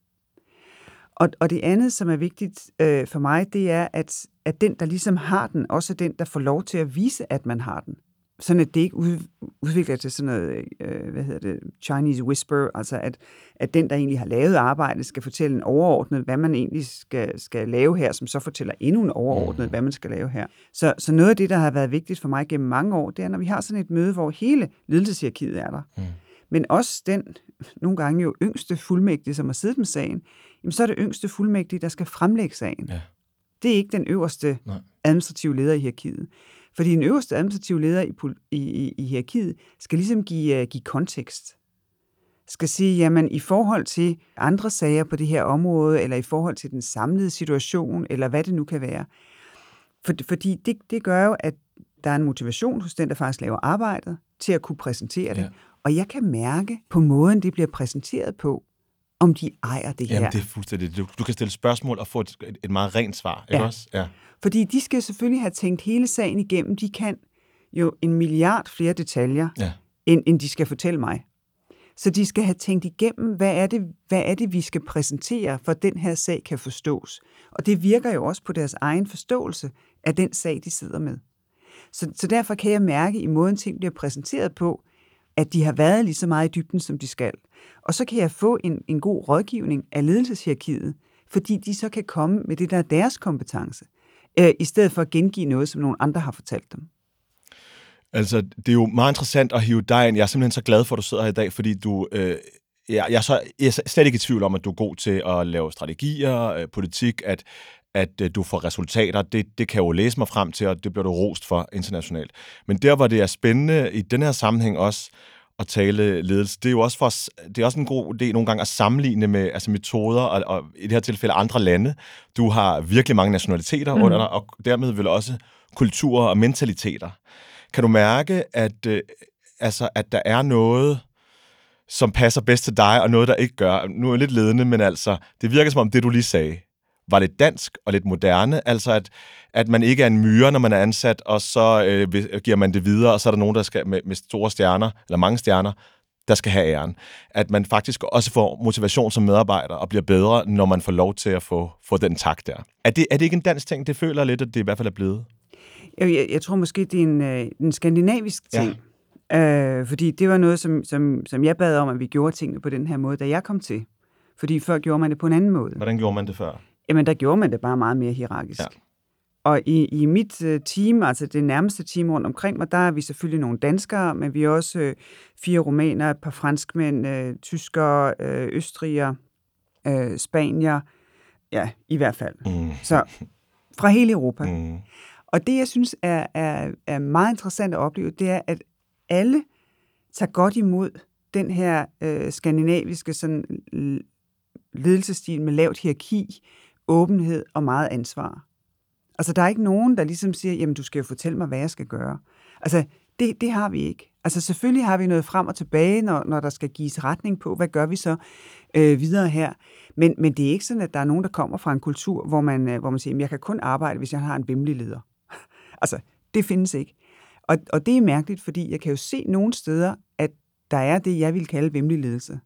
Og, og det andet, som er vigtigt øh, for mig, det er, at, at den, der ligesom har den, også er den, der får lov til at vise, at man har den. Sådan at det ikke ud, udvikler til sådan noget, øh, hvad hedder det, Chinese whisper, altså at, at den, der egentlig har lavet arbejdet, skal fortælle en overordnet, hvad man egentlig skal, skal lave her, som så fortæller endnu en overordnet, hvad man skal lave her. Så, så noget af det, der har været vigtigt for mig gennem mange år, det er, når vi har sådan et møde, hvor hele ledelseshierarkiet er der, mm. men også den, nogle gange jo yngste fuldmægtige, som har siddet med sagen, jamen så er det yngste fuldmægtige, der skal fremlægge sagen. Ja. Det er ikke den øverste Nej. administrative leder i hierarkiet. Fordi den øverste administrative leder i, i, i, hierarkiet skal ligesom give, uh, give kontekst. Skal sige, jamen i forhold til andre sager på det her område, eller i forhold til den samlede situation, eller hvad det nu kan være. For, fordi det, det gør jo, at der er en motivation hos den, der faktisk laver arbejdet, til at kunne præsentere det. Ja. Og jeg kan mærke på måden, det bliver præsenteret på, om de ejer det Jamen, her. det er fuldstændig. Du, du kan stille spørgsmål og få et, et, et meget rent svar, ikke Ja. også? Ja. Fordi de skal selvfølgelig have tænkt hele sagen igennem. De kan jo en milliard flere detaljer, Ja. end, end de skal fortælle mig. Så de skal have tænkt igennem, hvad er, det, hvad er det, vi skal præsentere, for at den her sag kan forstås. Og det virker jo også på deres egen forståelse af den sag, de sidder med. Så, så derfor kan jeg mærke i måden, ting bliver præsenteret på, at de har været lige så meget i dybden, som de skal. Og så kan jeg få en, en god rådgivning af ledelseshierarkiet, fordi de så kan komme med det, der er deres kompetence, øh, i stedet for at gengive noget, som nogle andre har fortalt dem. Altså, det er jo meget interessant at hive dig ind. Jeg er simpelthen så glad for, at du sidder her i dag, fordi du... Øh, jeg, jeg, er så, jeg er slet ikke i tvivl om, at du er god til at lave strategier, øh, politik, at, at øh, du får resultater. Det, det kan jeg jo læse mig frem til, og det bliver du rost for internationalt. Men der, hvor det er spændende i den her sammenhæng også, at tale ledelse, det er jo også, for, det er også en god idé nogle gange at sammenligne med altså metoder, og, og i det her tilfælde andre lande. Du har virkelig mange nationaliteter mm. under dig, og dermed vel også kulturer og mentaliteter. Kan du mærke, at, øh, altså, at der er noget, som passer bedst til dig, og noget, der ikke gør? Nu er jeg lidt ledende, men altså, det virker som om det, du lige sagde, var lidt dansk og lidt moderne. Altså, at, at man ikke er en myre, når man er ansat, og så øh, vil- giver man det videre, og så er der nogen, der skal med, med store stjerner, eller mange stjerner, der skal have æren. At man faktisk også får motivation som medarbejder og bliver bedre, når man får lov til at få, få den tak der. Er det, er det ikke en dansk ting? Det føler jeg lidt, at det i hvert fald er blevet. Jeg, jeg, jeg tror måske, det er en, øh, en skandinavisk ting. Ja. Øh, fordi det var noget, som, som, som jeg bad om, at vi gjorde tingene på den her måde, da jeg kom til. Fordi før gjorde man det på en anden måde. Hvordan gjorde man det før? Jamen, der gjorde man det bare meget mere hierarkisk. Ja. Og i, i mit øh, team, altså det nærmeste team rundt omkring mig, der er vi selvfølgelig nogle danskere, men vi er også øh, fire rumæner, et par franskmænd, øh, tyskere, øh, østrigere, øh, spanier, ja, i hvert fald. Mm. Så fra hele Europa. Mm. Og det, jeg synes er, er, er meget interessant at opleve, det er, at alle tager godt imod den her øh, skandinaviske sådan, ledelsesstil med lavt hierarki, åbenhed og meget ansvar. Altså, der er ikke nogen, der ligesom siger, jamen, du skal jo fortælle mig, hvad jeg skal gøre. Altså, det, det har vi ikke. Altså, selvfølgelig har vi noget frem og tilbage, når, når der skal gives retning på, hvad gør vi så øh, videre her. Men, men det er ikke sådan, at der er nogen, der kommer fra en kultur, hvor man, øh, hvor man siger, jamen, jeg kan kun arbejde, hvis jeg har en bimmelig leder. altså, det findes ikke. Og, og det er mærkeligt, fordi jeg kan jo se nogle steder, at der er det, jeg vil kalde vemmelig ledelse.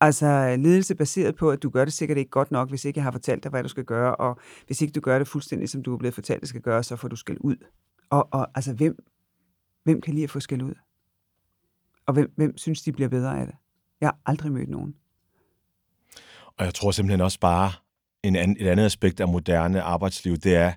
Altså ledelse baseret på, at du gør det sikkert ikke godt nok, hvis ikke jeg har fortalt dig, hvad du skal gøre, og hvis ikke du gør det fuldstændig, som du er blevet fortalt, det skal gøre, så får du skæld ud. Og, og altså, hvem, hvem kan lide at få skæld ud? Og hvem, hvem synes, de bliver bedre af det? Jeg har aldrig mødt nogen. Og jeg tror simpelthen også bare, en anden, et andet aspekt af moderne arbejdsliv, det er,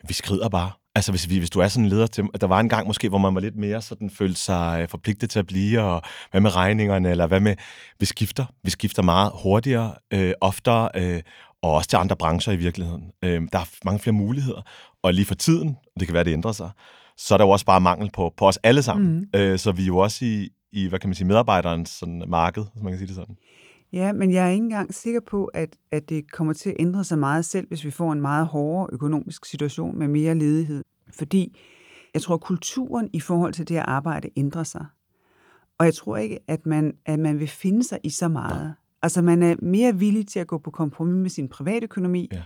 at vi skrider bare. Altså hvis, vi, hvis du er sådan en leder til, der var en gang måske, hvor man var lidt mere sådan, følte sig øh, forpligtet til at blive, og hvad med regningerne, eller hvad med, vi skifter. Vi skifter meget hurtigere, øh, oftere, øh, og også til andre brancher i virkeligheden. Øh, der er mange flere muligheder, og lige for tiden, det kan være, det ændrer sig, så er der jo også bare mangel på, på os alle sammen. Mm. Øh, så vi er jo også i, i, hvad kan man sige, medarbejderens sådan, marked, hvis man kan sige det sådan. Ja, men jeg er ikke engang sikker på, at, at det kommer til at ændre sig meget selv, hvis vi får en meget hårdere økonomisk situation med mere ledighed. Fordi jeg tror, at kulturen i forhold til det her arbejde ændrer sig. Og jeg tror ikke, at man, at man vil finde sig i så meget. Altså man er mere villig til at gå på kompromis med sin privatøkonomi, ja.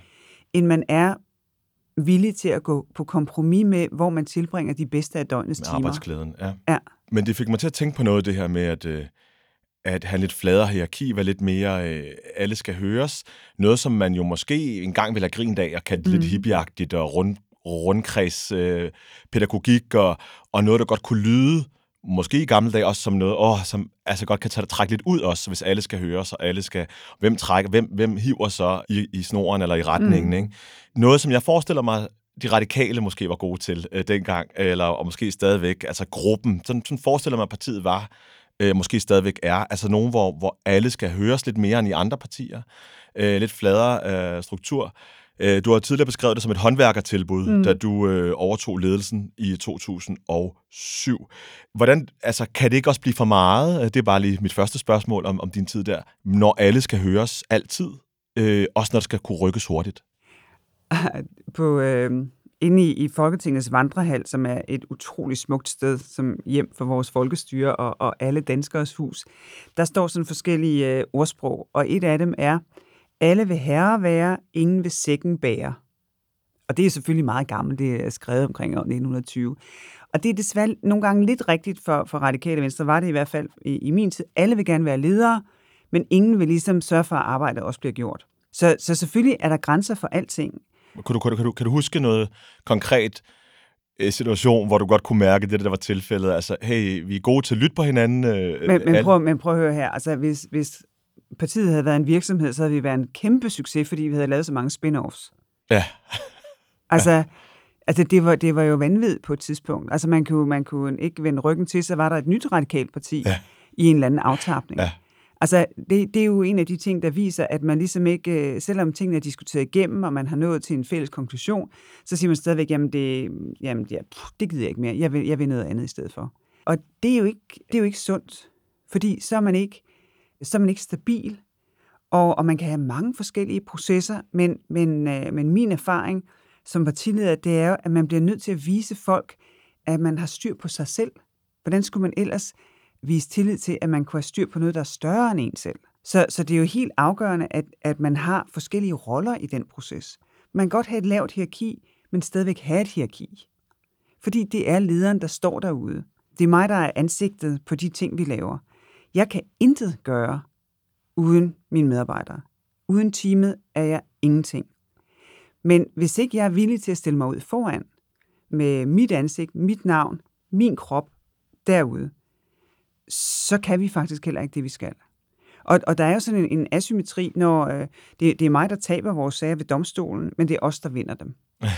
end man er villig til at gå på kompromis med, hvor man tilbringer de bedste af døgnets med timer. arbejdsglæden, ja. ja. Men det fik mig til at tænke på noget det her med, at, øh, at have lidt fladere hierarki, være lidt mere, øh, alle skal høres. Noget, som man jo måske engang vil have grint af og kaldt mm. lidt hippieagtigt og rund, rundkreds øh, pædagogik og, og noget, der godt kunne lyde måske i gamle dage også som noget, åh, som altså godt kan tage, trække lidt ud også, hvis alle skal høre, så alle skal, hvem trækker, hvem, hvem hiver så i, i snoren eller i retningen, mm. ikke? Noget, som jeg forestiller mig, de radikale måske var gode til øh, dengang, eller og måske stadigvæk, altså gruppen, sådan, sådan forestiller mig, at partiet var, øh, måske stadigvæk er, altså nogen, hvor, hvor alle skal høres lidt mere end i andre partier, øh, lidt fladere øh, struktur. Øh, du har tidligere beskrevet det som et håndværkertilbud, mm. da du øh, overtog ledelsen i 2007. Hvordan, altså, kan det ikke også blive for meget? Det er bare lige mit første spørgsmål om, om din tid der. Når alle skal høres altid, øh, også når det skal kunne rykkes hurtigt. På, øh, inde i, i Folketingets vandrehal, som er et utroligt smukt sted som hjem for vores folkestyre og, og alle danskers hus, der står sådan forskellige øh, ordsprog, og et af dem er, alle vil herre være, ingen vil sækken bære. Og det er selvfølgelig meget gammelt, det er skrevet omkring 1920. Og det er desværre nogle gange lidt rigtigt for, for radikale venstre, var det i hvert fald i, i min tid. Alle vil gerne være ledere, men ingen vil ligesom sørge for, at arbejdet også bliver gjort. Så, så selvfølgelig er der grænser for alting. Kan du, kan, du, kan, du, kan du huske noget konkret øh, situation, hvor du godt kunne mærke det, der var tilfældet? Altså, hey, vi er gode til at lytte på hinanden. Øh, men, men, prøv, men prøv at høre her. Altså, hvis, hvis partiet havde været en virksomhed, så havde vi været en kæmpe succes, fordi vi havde lavet så mange spin-offs. Ja. altså, ja. altså det, var, det var jo vanvittigt på et tidspunkt. Altså man kunne, man kunne ikke vende ryggen til, så var der et nyt radikalt parti ja. i en eller anden aftapning. Ja. Altså, det, det er jo en af de ting, der viser, at man ligesom ikke, øh, selvom tingene er diskuteret igennem, og man har nået til en fælles konklusion, så siger man stadigvæk, jamen det, jamen, ja, pff, det gider jeg ikke mere, jeg vil, jeg vil noget andet i stedet for. Og det er jo ikke, det er jo ikke sundt, fordi så er man ikke, så er man ikke stabil, og, og man kan have mange forskellige processer, men, men, øh, men min erfaring som partileder, det er jo, at man bliver nødt til at vise folk, at man har styr på sig selv. Hvordan skulle man ellers vise tillid til, at man kunne have styr på noget, der er større end en selv? Så, så det er jo helt afgørende, at, at man har forskellige roller i den proces. Man kan godt have et lavt hierarki, men stadigvæk have et hierarki. Fordi det er lederen, der står derude. Det er mig, der er ansigtet på de ting, vi laver. Jeg kan intet gøre uden mine medarbejdere. Uden teamet er jeg ingenting. Men hvis ikke jeg er villig til at stille mig ud foran med mit ansigt, mit navn, min krop derude, så kan vi faktisk heller ikke det, vi skal. Og, og der er jo sådan en, en asymmetri, når øh, det, det er mig, der taber vores sager ved domstolen, men det er os, der vinder dem.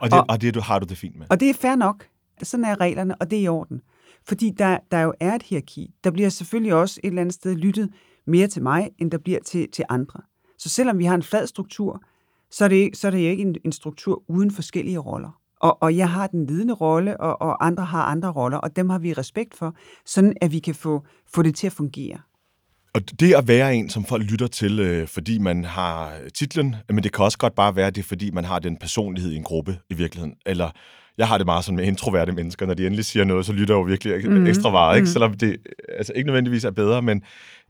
Og det, Og- og det du, har du det fint med. Og det er fair nok. Sådan er reglerne, og det er i orden. Fordi der, der jo er et hierarki. Der bliver selvfølgelig også et eller andet sted lyttet mere til mig, end der bliver til, til andre. Så selvom vi har en flad struktur, så er det, så er det jo ikke en, en struktur uden forskellige roller. Og, og jeg har den ledende rolle, og, og andre har andre roller, og dem har vi respekt for, sådan at vi kan få, få det til at fungere. Og det at være en, som folk lytter til, øh, fordi man har titlen, men det kan også godt bare være det, fordi man har den personlighed i en gruppe i virkeligheden. Eller jeg har det meget sådan med introverte mennesker, når de endelig siger noget, så lytter jeg jo virkelig mm. ekstra meget, ikke? selvom det altså, ikke nødvendigvis er bedre, men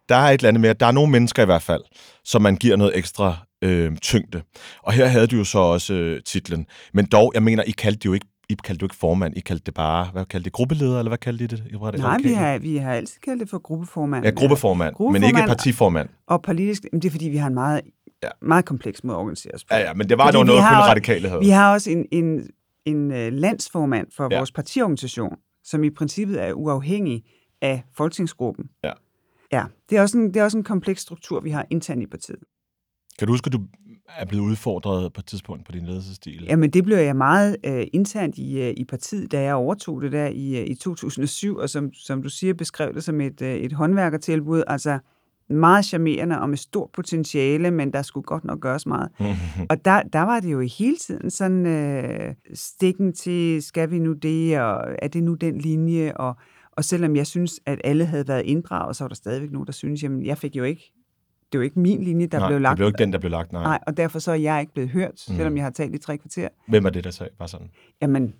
der er et eller andet med, at der er nogle mennesker i hvert fald, som man giver noget ekstra øh, tyngde. Og her havde du jo så også øh, titlen. Men dog, jeg mener, I kaldte det jo ikke I kaldte jo ikke formand, I kaldte det bare, hvad kaldte det, gruppeleder, eller hvad kaldte I det? I var det Nej, vi har, vi har altid kaldt det for gruppeformand. Ja, gruppeformand, men ikke Gruppeformand. partiformand. Og politisk, det er fordi, vi har en meget, Ja. meget kompleks måde at organisere os på. Ja, ja, men det var Fordi dog noget, kun radikale havde. Vi har også en, en, en øh, landsformand for ja. vores partiorganisation, som i princippet er uafhængig af folketingsgruppen. Ja. Ja, det er, også en, det er også en kompleks struktur, vi har internt i partiet. Kan du huske, at du er blevet udfordret på et tidspunkt på din ledelsesstil? Jamen, det blev jeg meget øh, internt i, øh, i partiet, da jeg overtog det der i, øh, i 2007, og som, som du siger, beskrev det som et, øh, et håndværkertilbud. Altså meget charmerende og med stort potentiale, men der skulle godt nok gøres meget. Og der, der var det jo hele tiden sådan øh, stikken til, skal vi nu det, og er det nu den linje? Og, og selvom jeg synes, at alle havde været inddraget, så var der stadigvæk nogen, der synes, jamen jeg fik jo ikke, det var ikke min linje, der nej, blev lagt. det blev ikke den, der blev lagt, nej. Nej, og derfor så er jeg ikke blevet hørt, Mm. selvom jeg har talt i tre kvarter. Hvem er det, der sagde bare sådan? Jamen,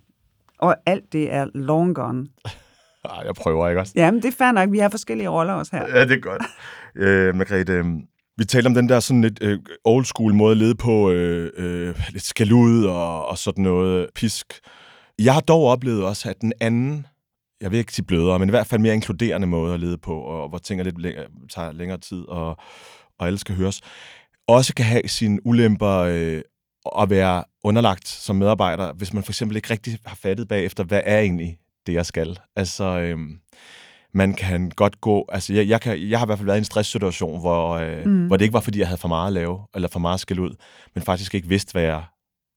og alt det er long gone. Ej, jeg prøver ikke også. Jamen, det er fair nok. Vi har forskellige roller også her. Ja, det er godt. øh, Margrethe, øh, vi talte om den der sådan lidt øh, old school måde at lede på, øh, øh, lidt skæld ud og, og sådan noget pisk. Jeg har dog oplevet også, at den anden, jeg vil ikke sige blødere, men i hvert fald mere inkluderende måde at lede på, og hvor ting er lidt længere, tager længere tid, og, og alle skal høres, også kan have sine ulemper øh, at være underlagt som medarbejder, hvis man for eksempel ikke rigtig har fattet bagefter, hvad er egentlig det, jeg skal. Altså, øh, man kan godt gå... Altså, jeg, jeg, kan, jeg har i hvert fald været i en stresssituation, hvor, øh, mm. hvor det ikke var, fordi jeg havde for meget at lave, eller for meget skæld ud, men faktisk ikke vidste, hvad, jeg,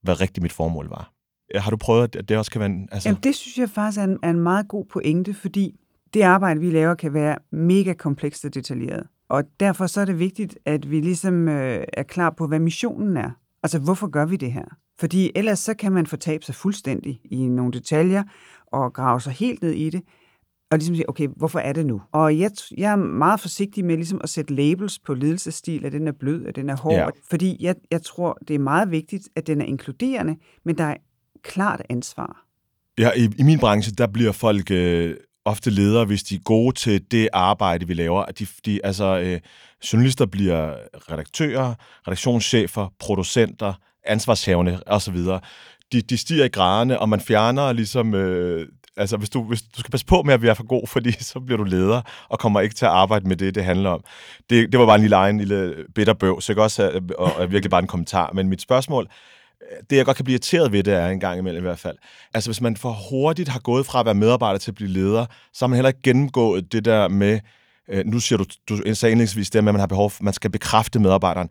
hvad rigtig mit formål var. Har du prøvet, at det også kan være en... Altså, Jamen, det synes jeg faktisk er en, er en meget god pointe, fordi det arbejde, vi laver, kan være mega komplekst og detaljeret. Og derfor så er det vigtigt, at vi ligesom øh, er klar på, hvad missionen er. Altså, hvorfor gør vi det her? Fordi ellers så kan man fortabe sig fuldstændig i nogle detaljer og grave sig helt ned i det. Og ligesom sige, okay, hvorfor er det nu? Og jeg, jeg er meget forsigtig med ligesom at sætte labels på ledelsesstil, at den er blød, at den er hård. Ja. Fordi jeg, jeg tror, det er meget vigtigt, at den er inkluderende, men der er klart ansvar. Ja, i, i min branche, der bliver folk øh, ofte ledere, hvis de er gode til det arbejde, vi laver. De, de, altså, øh, journalister bliver redaktører, redaktionschefer, producenter, ansvarshavende osv. De, de stiger i graderne, og man fjerner ligesom... Øh, altså, hvis du, hvis du skal passe på med at være for god, fordi så bliver du leder og kommer ikke til at arbejde med det, det handler om. Det, det var bare en lille egen lille bitter bøv, så jeg kan også have, og, og virkelig bare en kommentar. Men mit spørgsmål, det jeg godt kan blive irriteret ved, det er en gang imellem i hvert fald. Altså hvis man for hurtigt har gået fra at være medarbejder til at blive leder, så har man heller ikke gennemgået det der med, øh, nu siger du, du sagde indlægsvis det med, at man har behov for, man skal bekræfte medarbejderen.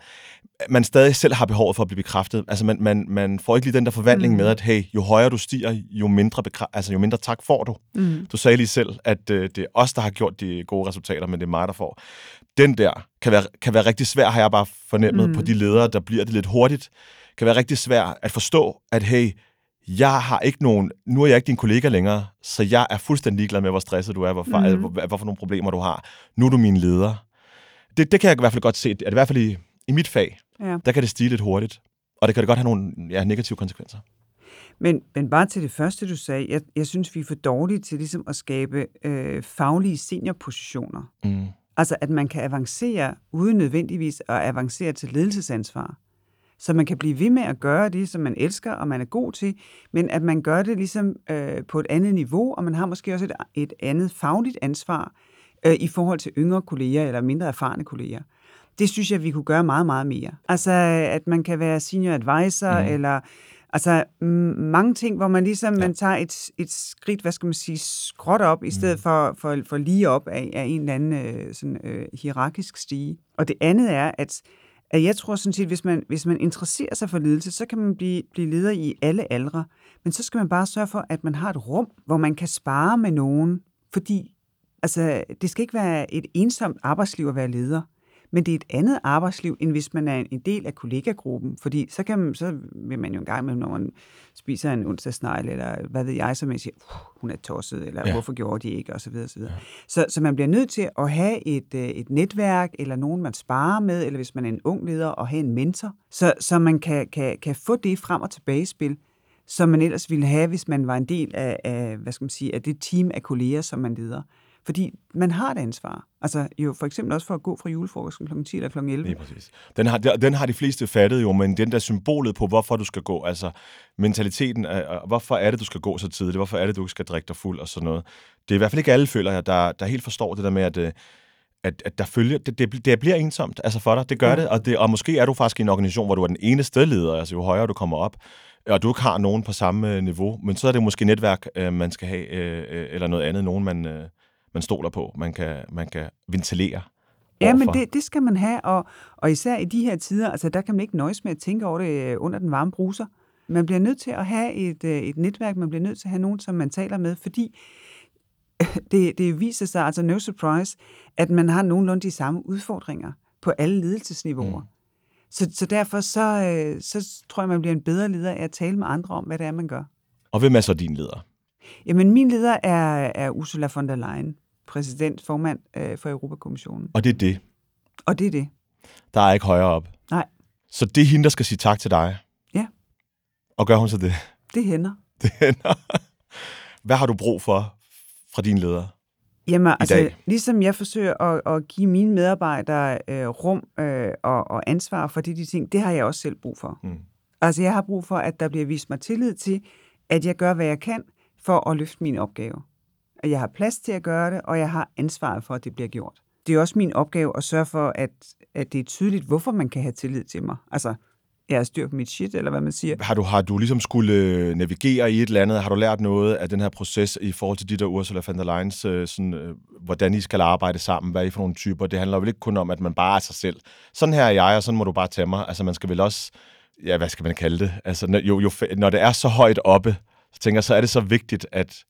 Man stadig selv har behov for at blive bekræftet. Altså man, man, man får ikke lige den der forvandling mm. med, at hey, jo højere du stiger, jo mindre, bekra- altså, jo mindre tak får du. Mm. Du sagde lige selv, at øh, det er os, der har gjort de gode resultater, men det er mig, der får. Den der kan være, kan være rigtig svær, har jeg bare fornemmet mm. på de ledere, der bliver det lidt hurtigt. Kan være rigtig svær at forstå, at hey, jeg har ikke nogen, nu er jeg ikke din kollega længere, så jeg er fuldstændig ligeglad med, hvor stresset du er, hvor, mm. hvor, hvor, hvorfor nogle problemer du har. Nu er du min leder. Det, det kan jeg i hvert fald godt se, at i hvert fald i, i mit fag, Ja. der kan det stige lidt hurtigt. Og det kan det godt have nogle ja, negative konsekvenser. Men, men bare til det første, du sagde, jeg, jeg synes, vi er for dårlige til ligesom at skabe øh, faglige seniorpositioner. Mm. Altså, at man kan avancere uden nødvendigvis at avancere til ledelsesansvar. Så man kan blive ved med at gøre det, som man elsker og man er god til, men at man gør det ligesom øh, på et andet niveau, og man har måske også et, et andet fagligt ansvar øh, i forhold til yngre kolleger eller mindre erfarne kolleger. Det synes jeg, vi kunne gøre meget, meget mere. Altså, at man kan være senior advisor, mm. eller Altså mange ting, hvor man ligesom ja. man tager et, et skridt, hvad skal man sige, skråt op, i stedet mm. for, for, for lige op af, af en eller anden øh, sådan, øh, hierarkisk stige. Og det andet er, at, at jeg tror sådan set, hvis man, hvis man interesserer sig for ledelse, så kan man blive, blive leder i alle aldre. Men så skal man bare sørge for, at man har et rum, hvor man kan spare med nogen, fordi altså, det skal ikke være et ensomt arbejdsliv at være leder men det er et andet arbejdsliv, end hvis man er en del af kollegagruppen, fordi så, kan man, så vil man jo en gang med, når man spiser en onsdagsnegl, eller hvad ved jeg, så man siger, hun er tosset, eller ja. hvorfor gjorde de ikke, og så videre, så, videre. Ja. Så, så man bliver nødt til at have et, øh, et netværk, eller nogen, man sparer med, eller hvis man er en ung leder, og have en mentor, så, så man kan, kan, kan få det frem og tilbage spil, som man ellers ville have, hvis man var en del af, af, hvad skal man sige, af det team af kolleger, som man leder. Fordi man har et ansvar. Altså jo for eksempel også for at gå fra julefrokosten kl. 10 eller kl. 11. Lige præcis. Den har, den har de fleste fattet jo, men den der symbolet på, hvorfor du skal gå, altså mentaliteten af, hvorfor er det, du skal gå så tidligt, hvorfor er det, du skal drikke dig fuld og sådan noget. Det er i hvert fald ikke alle, føler jeg, der, der helt forstår det der med, at, øh, at, at der følger, det, det, det bliver ensomt altså for dig, det gør ja. det, og det, og måske er du faktisk i en organisation, hvor du er den eneste leder, altså jo højere du kommer op, og du ikke har nogen på samme øh, niveau, men så er det måske netværk, øh, man skal have, eller noget andet, nogen man, man stoler på, man kan, man kan ventilere. Ja, men det, det skal man have, og, og især i de her tider, altså der kan man ikke nøjes med at tænke over det øh, under den varme bruser. Man bliver nødt til at have et, øh, et netværk, man bliver nødt til at have nogen, som man taler med, fordi det, det viser sig, altså no surprise, at man har nogenlunde de samme udfordringer på alle ledelsesniveauer. Mm. Så, så derfor så, øh, så tror jeg, man bliver en bedre leder af at tale med andre om, hvad det er, man gør. Og hvem er så din leder? Jamen, min leder er, er Ursula von der Leyen præsident, formand øh, for Europakommissionen. Og det er det? Og det er det. Der er ikke højere op? Nej. Så det er hende, der skal sige tak til dig? Ja. Og gør hun så det? Det hænder. Det hænder. Hvad har du brug for fra din leder? Jamen, altså, ligesom jeg forsøger at, at give mine medarbejdere øh, rum øh, og, og ansvar for de, de ting, det har jeg også selv brug for. Mm. Altså, jeg har brug for, at der bliver vist mig tillid til, at jeg gør, hvad jeg kan for at løfte min opgave at jeg har plads til at gøre det, og jeg har ansvaret for, at det bliver gjort. Det er også min opgave at sørge for, at, at det er tydeligt, hvorfor man kan have tillid til mig. Altså, jeg har styr på mit shit, eller hvad man siger. Har du, har du ligesom skulle øh, navigere i et eller andet? Har du lært noget af den her proces i forhold til de der Ursula von der Leyen's, øh, sådan, øh, hvordan I skal arbejde sammen? Hvad er I for nogle typer? Det handler vel ikke kun om, at man bare er sig selv. Sådan her er jeg, og sådan må du bare tage mig. Altså, man skal vel også... Ja, hvad skal man kalde det? Altså, når, jo, jo, når det er så højt oppe, så tænker jeg, så er det så vigtigt, at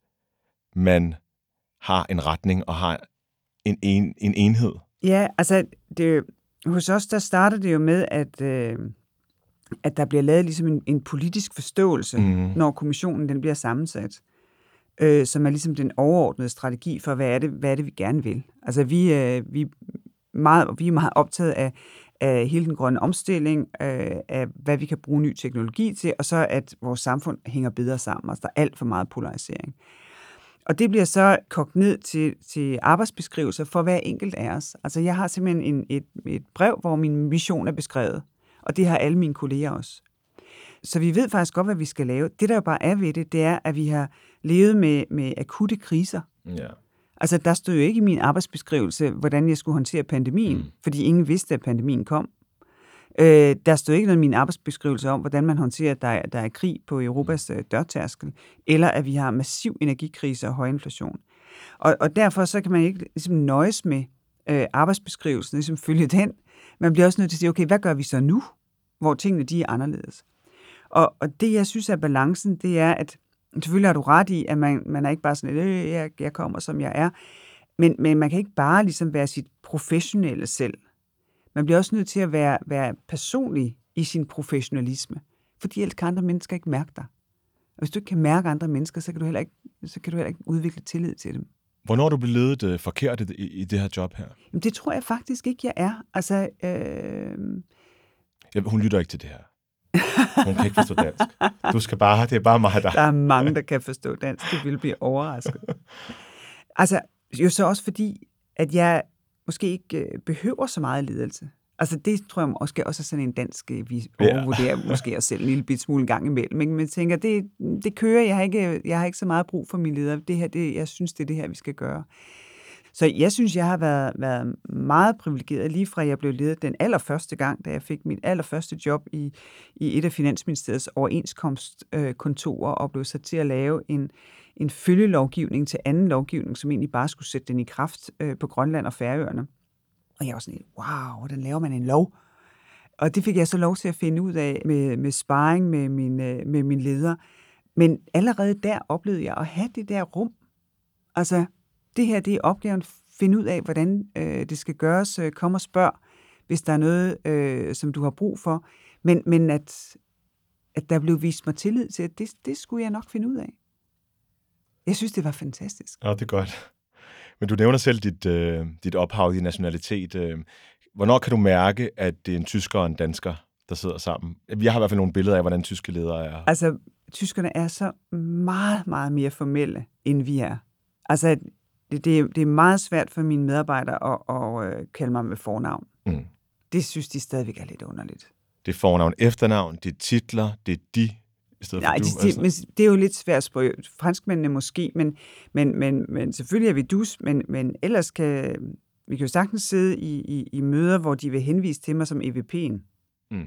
man har en retning og har en, en, en enhed? Ja, altså det, hos os der starter det jo med, at, øh, at der bliver lavet ligesom en, en politisk forståelse, mm. når kommissionen den bliver sammensat, øh, som er ligesom den overordnede strategi for, hvad er det, hvad er det vi gerne vil. Altså vi, øh, vi, meget, vi er meget optaget af, af hele den grønne omstilling, øh, af hvad vi kan bruge ny teknologi til, og så at vores samfund hænger bedre sammen. Altså der er alt for meget polarisering. Og det bliver så kogt ned til, til arbejdsbeskrivelser for hver enkelt af os. Altså jeg har simpelthen en, et, et brev, hvor min mission er beskrevet, og det har alle mine kolleger også. Så vi ved faktisk godt, hvad vi skal lave. Det, der jo bare er ved det, det er, at vi har levet med, med akutte kriser. Ja. Altså, der stod jo ikke i min arbejdsbeskrivelse, hvordan jeg skulle håndtere pandemien, mm. fordi ingen vidste, at pandemien kom. Øh, der stod ikke noget i min arbejdsbeskrivelse om, hvordan man håndterer, at der, der er krig på Europas øh, dørtærskel, eller at vi har massiv energikrise og høj inflation. Og, og derfor så kan man ikke ligesom, nøjes med øh, arbejdsbeskrivelsen, ligesom følge den. Man bliver også nødt til at sige, okay, hvad gør vi så nu, hvor tingene de er anderledes? Og, og det, jeg synes er balancen, det er, at selvfølgelig har du ret i, at man, man er ikke bare sådan, øh, jeg, jeg kommer, som jeg er, men, men man kan ikke bare ligesom være sit professionelle selv. Man bliver også nødt til at være, være personlig i sin professionalisme, fordi ellers kan andre mennesker ikke mærke dig. Og hvis du ikke kan mærke andre mennesker, så kan du heller ikke, så kan du heller ikke udvikle tillid til dem. Hvornår er du blevet ledet uh, forkert i, i det her job her? Jamen, det tror jeg faktisk ikke, jeg er. Altså, øh... ja, hun lytter ikke til det her. Hun kan ikke forstå dansk. Du skal bare, det er bare mig, der... Der er mange, der kan forstå dansk. Det vil blive overrasket. Altså, jo så også fordi, at jeg måske ikke øh, behøver så meget ledelse. Altså det tror jeg måske også er sådan en dansk, øh, vi overvurderer ja. måske os selv en lille bit smule gang imellem. Men man tænker, det, det kører, jeg har, ikke, jeg har ikke så meget brug for min leder. Det her, det, jeg synes, det er det her, vi skal gøre. Så jeg synes, jeg har været, været meget privilegeret, lige fra jeg blev ledet den allerførste gang, da jeg fik mit allerførste job i, i et af Finansministeriets overenskomstkontorer, og blev sat til at lave en, en følgelovgivning til anden lovgivning, som egentlig bare skulle sætte den i kraft øh, på Grønland og Færøerne. Og jeg var sådan wow, hvordan laver man en lov? Og det fik jeg så lov til at finde ud af med, med sparring med min, øh, med min leder. Men allerede der oplevede jeg at have det der rum. Altså, det her det er opgaven, finde ud af, hvordan øh, det skal gøres. Øh, kom og spørg, hvis der er noget, øh, som du har brug for. Men, men at, at der blev vist mig tillid til, at det, det skulle jeg nok finde ud af. Jeg synes, det var fantastisk. Ja, det er godt. Men du nævner selv dit, øh, dit ophav, din nationalitet. Øh, hvornår kan du mærke, at det er en tysker og en dansker, der sidder sammen? Jeg har i hvert fald nogle billeder af, hvordan tyske ledere er. Altså, tyskerne er så meget, meget mere formelle, end vi er. Altså, det, det, det er meget svært for mine medarbejdere at, at, at kalde mig med fornavn. Mm. Det synes de stadigvæk er lidt underligt. Det er fornavn, efternavn, det er titler, det er de, i stedet Nej, for du. det, men det er jo lidt svært på franskmændene måske, men, men, men, men selvfølgelig er vi dus, men, men ellers kan vi kan jo sagtens sidde i, i, i møder, hvor de vil henvise til mig som EVP'en. Mm.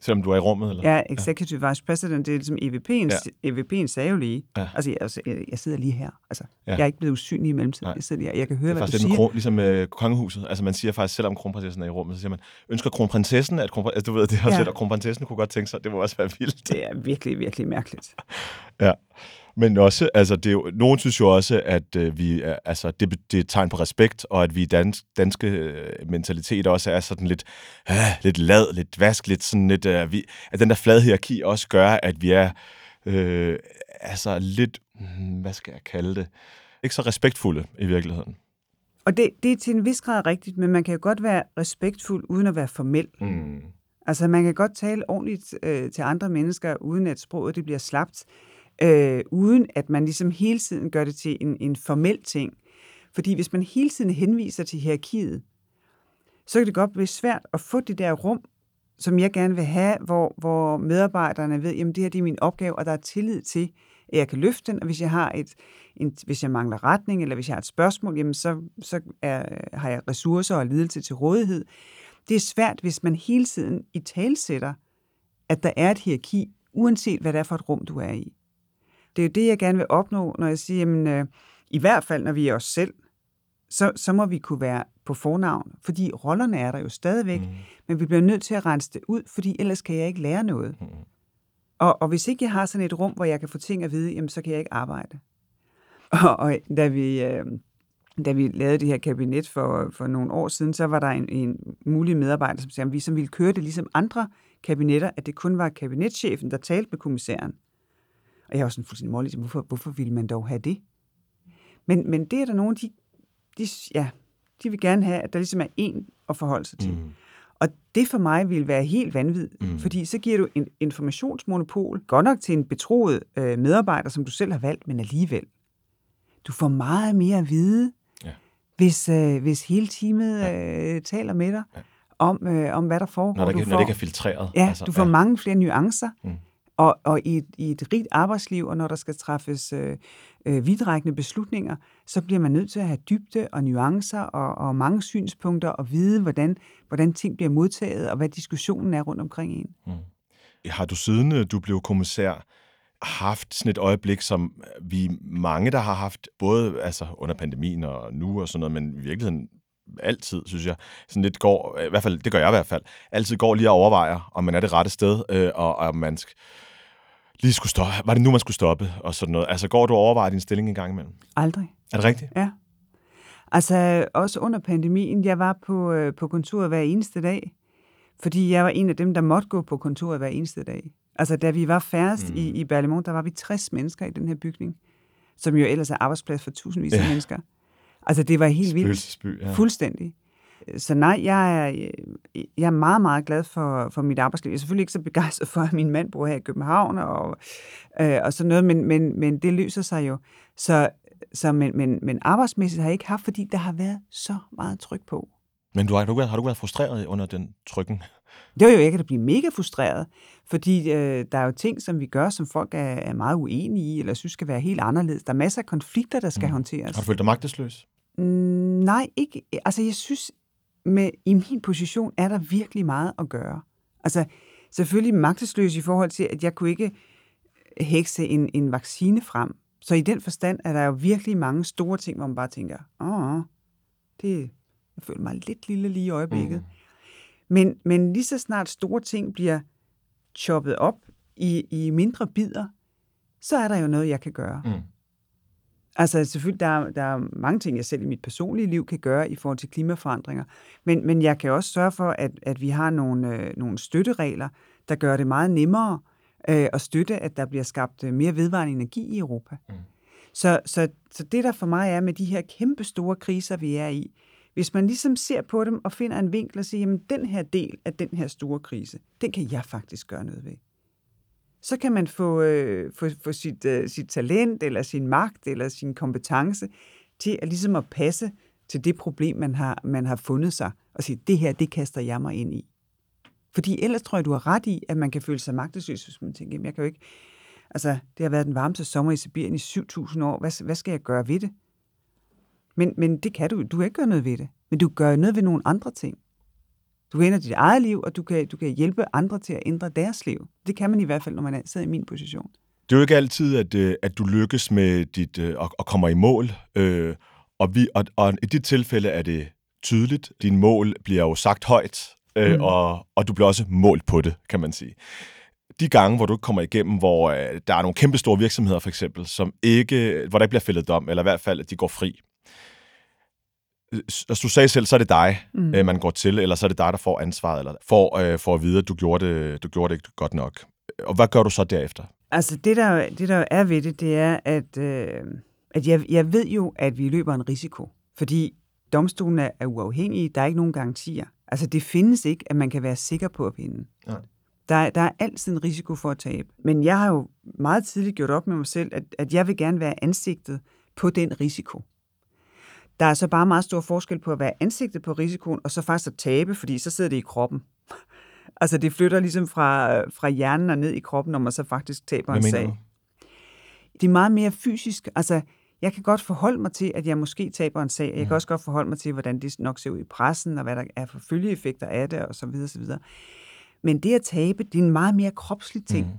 Selvom du er i rummet, eller? Ja, Executive ja. Vice President, det er ligesom EVP'en, ja. EVP'en sagde jo lige. Ja. Altså, jeg, altså, jeg, sidder lige her. Altså, ja. Jeg er ikke blevet usynlig i mellemtiden. Jeg sidder lige Jeg kan høre, hvad du siger. Kron, ligesom med uh, kongehuset. Altså, man siger faktisk, selvom kronprinsessen er i rummet, så siger man, ønsker kronprinsessen, at kronprinsessen, altså, du ved, det også ja. lidt, og kronprinsessen kunne godt tænke sig, det må også være vildt. Det er virkelig, virkelig mærkeligt. ja. Men også, altså, det er jo, nogen synes jo også, at øh, vi, altså, det, det er et tegn på respekt, og at vi i dans, danske øh, mentalitet også er sådan lidt, øh, lidt lad, lidt vask, lidt sådan lidt, øh, vi, at den der flade hierarki også gør, at vi er, øh, altså lidt, hmm, hvad skal jeg kalde det, ikke så respektfulde i virkeligheden. Og det, det er til en vis grad rigtigt, men man kan jo godt være respektfuld uden at være formel. Mm. Altså man kan godt tale ordentligt øh, til andre mennesker, uden at sproget det bliver slapt øh, uden at man ligesom hele tiden gør det til en, en formel ting. Fordi hvis man hele tiden henviser til hierarkiet, så kan det godt blive svært at få det der rum, som jeg gerne vil have, hvor, hvor medarbejderne ved, jamen det her det er min opgave, og der er tillid til, at jeg kan løfte den, og hvis jeg har et, en, hvis jeg mangler retning, eller hvis jeg har et spørgsmål, jamen så, så er, har jeg ressourcer og lidelse til rådighed. Det er svært, hvis man hele tiden i talsætter, at der er et hierarki, uanset hvad det er for et rum, du er i. Det er jo det, jeg gerne vil opnå, når jeg siger, jamen, øh, i hvert fald, når vi er os selv, så, så må vi kunne være på fornavn, fordi rollerne er der jo stadigvæk, mm. men vi bliver nødt til at rense det ud, fordi ellers kan jeg ikke lære noget. Mm. Og, og hvis ikke jeg har sådan et rum, hvor jeg kan få ting at vide, jamen, så kan jeg ikke arbejde. Og, og da vi... Øh, da vi lavede det her kabinet for, for nogle år siden, så var der en, en mulig medarbejder, som sagde, at vi som ville køre det ligesom andre kabinetter, at det kun var kabinetchefen, der talte med kommissæren. Og jeg var sådan fuldstændig målig, hvorfor, hvorfor ville man dog have det? Men, men det er der nogen, de, de, ja, de vil gerne have, at der ligesom er en at forholde sig til. Mm. Og det for mig vil være helt vanvittigt, mm. fordi så giver du en informationsmonopol, godt nok til en betroet øh, medarbejder, som du selv har valgt, men alligevel. Du får meget mere at vide, ja. hvis, øh, hvis hele teamet øh, taler med dig ja. om, øh, om, hvad der foregår. Når, der, du får, når det ikke er filtreret. Ja, altså, du får ja. mange flere nuancer. Mm. Og, og i, et, i et rigt arbejdsliv, og når der skal træffes øh, øh, vidtrækkende beslutninger, så bliver man nødt til at have dybde og nuancer og, og mange synspunkter og vide, hvordan, hvordan ting bliver modtaget, og hvad diskussionen er rundt omkring en. Mm. Har du siden øh, du blev kommissær haft sådan et øjeblik, som vi mange, der har haft, både altså under pandemien og nu og sådan noget, men i virkeligheden altid, synes jeg, sådan lidt går, i hvert fald, det gør jeg i hvert fald, altid går lige og overvejer, om man er det rette sted, øh, og om man skal, lige skulle stoppe. Var det nu, man skulle stoppe? Og sådan noget. Altså, går du og overvejer din stilling en gang imellem? Aldrig. Er det rigtigt? Ja. Altså, også under pandemien, jeg var på, øh, på kontoret hver eneste dag, fordi jeg var en af dem, der måtte gå på kontoret hver eneste dag. Altså, da vi var færrest mm. i, i Berlemont, der var vi 60 mennesker i den her bygning, som jo ellers er arbejdsplads for tusindvis af ja. mennesker. Altså, det var helt vildt. Ja. Fuldstændig. Så nej, jeg er, jeg er meget, meget glad for, for mit arbejdsliv. Jeg er selvfølgelig ikke så begejstret for, at min mand bor her i København og, øh, og sådan noget, men, men, men det løser sig jo. Så, så men, men, men arbejdsmæssigt har jeg ikke haft, fordi der har været så meget tryk på. Men du har, du, har du været frustreret under den trykken? Det var jo ikke at blive mega frustreret, fordi øh, der er jo ting, som vi gør, som folk er, er meget uenige i, eller synes skal være helt anderledes. Der er masser af konflikter, der skal mm. håndteres. Har du følt dig magtesløs? Mm, nej, ikke. Altså, jeg synes, med, i min position er der virkelig meget at gøre. Altså, selvfølgelig magtesløs i forhold til, at jeg kunne ikke hekse en, en vaccine frem. Så i den forstand er der jo virkelig mange store ting, hvor man bare tænker, åh, det, jeg føler mig lidt lille lige i øjeblikket. Mm. Men, men lige så snart store ting bliver choppet op i, i mindre bidder, så er der jo noget, jeg kan gøre. Mm. Altså selvfølgelig, der er, der er mange ting, jeg selv i mit personlige liv kan gøre i forhold til klimaforandringer, men, men jeg kan også sørge for, at, at vi har nogle, øh, nogle støtteregler, der gør det meget nemmere øh, at støtte, at der bliver skabt øh, mere vedvarende energi i Europa. Mm. Så, så, så det, der for mig er med de her kæmpe store kriser, vi er i, hvis man ligesom ser på dem og finder en vinkel og siger, jamen den her del af den her store krise, den kan jeg faktisk gøre noget ved så kan man få, øh, få, få sit, øh, sit talent, eller sin magt, eller sin kompetence til at ligesom at passe til det problem, man har, man har fundet sig, og sige, det her, det kaster jeg mig ind i. Fordi ellers tror jeg, du har ret i, at man kan føle sig magtesløs, hvis man tænker, jeg kan jo ikke, altså, det har været den varmeste sommer i Sibirien i 7.000 år, hvad, hvad skal jeg gøre ved det? Men, men det kan du, du kan ikke gøre noget ved det, men du gør noget ved nogle andre ting. Du kan ændre dit eget liv, og du kan, du kan hjælpe andre til at ændre deres liv. Det kan man i hvert fald, når man sidder i min position. Det er jo ikke altid, at, øh, at du lykkes med dit øh, og, og kommer i mål. Øh, og, vi, og, og i dit tilfælde er det tydeligt. Din mål bliver jo sagt højt, øh, mm. og, og du bliver også målt på det, kan man sige. De gange, hvor du kommer igennem, hvor øh, der er nogle kæmpe store virksomheder, for eksempel, som ikke, hvor der ikke bliver fældet dom, eller i hvert fald, at de går fri, altså, du sagde selv, så er det dig, mm. øh, man går til, eller så er det dig, der får ansvaret, eller får, øh, for at vide, at du gjorde, det, du gjorde det ikke godt nok. Og hvad gør du så derefter? Altså, det der, det der er ved det, det er, at, øh, at jeg, jeg ved jo, at vi løber en risiko. Fordi domstolen er, er uafhængige, der er ikke nogen garantier. Altså, det findes ikke, at man kan være sikker på at vinde. Ja. Der, der er altid en risiko for at tabe. Men jeg har jo meget tidligt gjort op med mig selv, at, at jeg vil gerne være ansigtet på den risiko. Der er så bare meget stor forskel på at være ansigtet på risikoen, og så faktisk at tabe, fordi så sidder det i kroppen. altså det flytter ligesom fra, fra hjernen og ned i kroppen, når man så faktisk taber Hvad en sag. Du? Det er meget mere fysisk. Altså, jeg kan godt forholde mig til, at jeg måske taber en sag. Jeg kan også godt forholde mig til, hvordan det nok ser ud i pressen, og hvad der er for følgeeffekter af det, og så videre, så videre. Men det at tabe, det er en meget mere kropslig ting. Mm.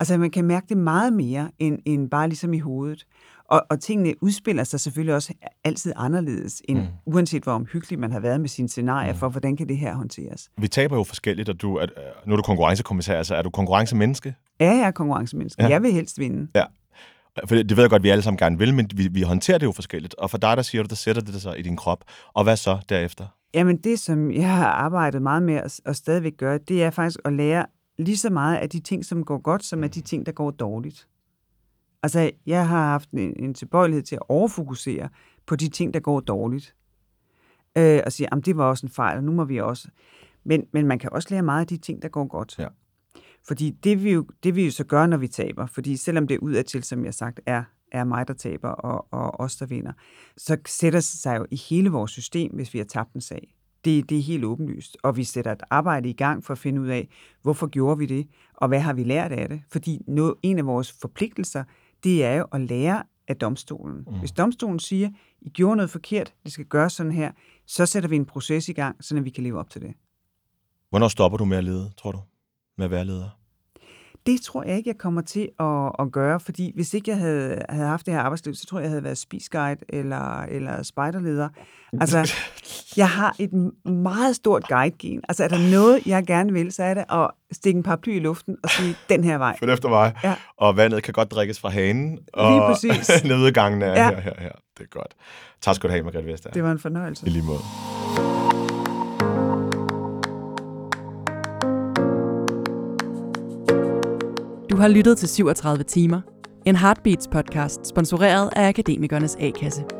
Altså, man kan mærke det meget mere, end, end bare ligesom i hovedet. Og, og tingene udspiller sig selvfølgelig også altid anderledes, end mm. uanset hvor omhyggeligt man har været med sine scenarier mm. for, hvordan kan det her håndteres. Vi taber jo forskelligt, og du, er, nu er du konkurrencekommissær, altså er du konkurrencemenneske? Ja, jeg er konkurrencemenneske. Ja. Jeg vil helst vinde. Ja. For det ved jeg godt, at vi alle sammen gerne vil, men vi, vi håndterer det jo forskelligt. Og for dig, der siger du, der sætter det sig i din krop. Og hvad så derefter? Jamen det, som jeg har arbejdet meget med at, og stadigvæk gøre, det er faktisk at lære lige så meget af de ting, som går godt, som af de ting, der går dårligt. Altså, jeg har haft en, en tilbøjelighed til at overfokusere på de ting, der går dårligt. Øh, og sige, at det var også en fejl, og nu må vi også... Men, men man kan også lære meget af de ting, der går godt. Ja. Fordi det vi, jo, det vi jo så gør, når vi taber, fordi selvom det udadtil, som jeg har sagt, er, er mig, der taber, og, og os, der vinder, så sætter det sig jo i hele vores system, hvis vi har tabt en sag. Det, det er helt åbenlyst. Og vi sætter et arbejde i gang for at finde ud af, hvorfor gjorde vi det, og hvad har vi lært af det? Fordi no, en af vores forpligtelser, det er jo at lære af domstolen. Mm. Hvis domstolen siger, I gjorde noget forkert, det skal gøres sådan her, så sætter vi en proces i gang, så vi kan leve op til det. Hvornår stopper du med at lede, tror du? Med at være leder? Det tror jeg ikke, jeg kommer til at, at gøre, fordi hvis ikke jeg havde, havde haft det her arbejdsliv, så tror jeg, jeg havde været spisguide eller, eller spejderleder. Altså, jeg har et meget stort guide-gen. Altså, er der noget, jeg gerne vil, så er det at stikke en paraply i luften og sige, den her vej. Følg efter mig. Ja. Og vandet kan godt drikkes fra hanen. Og Lige præcis. nedgangen er ja. her, her, her. Det er godt. Tak skal du have, Margrethe Vestager. Det var en fornøjelse. I lige måde. Har lyttet til 37 timer. En Heartbeats podcast, sponsoreret af Akademikernes A-kasse.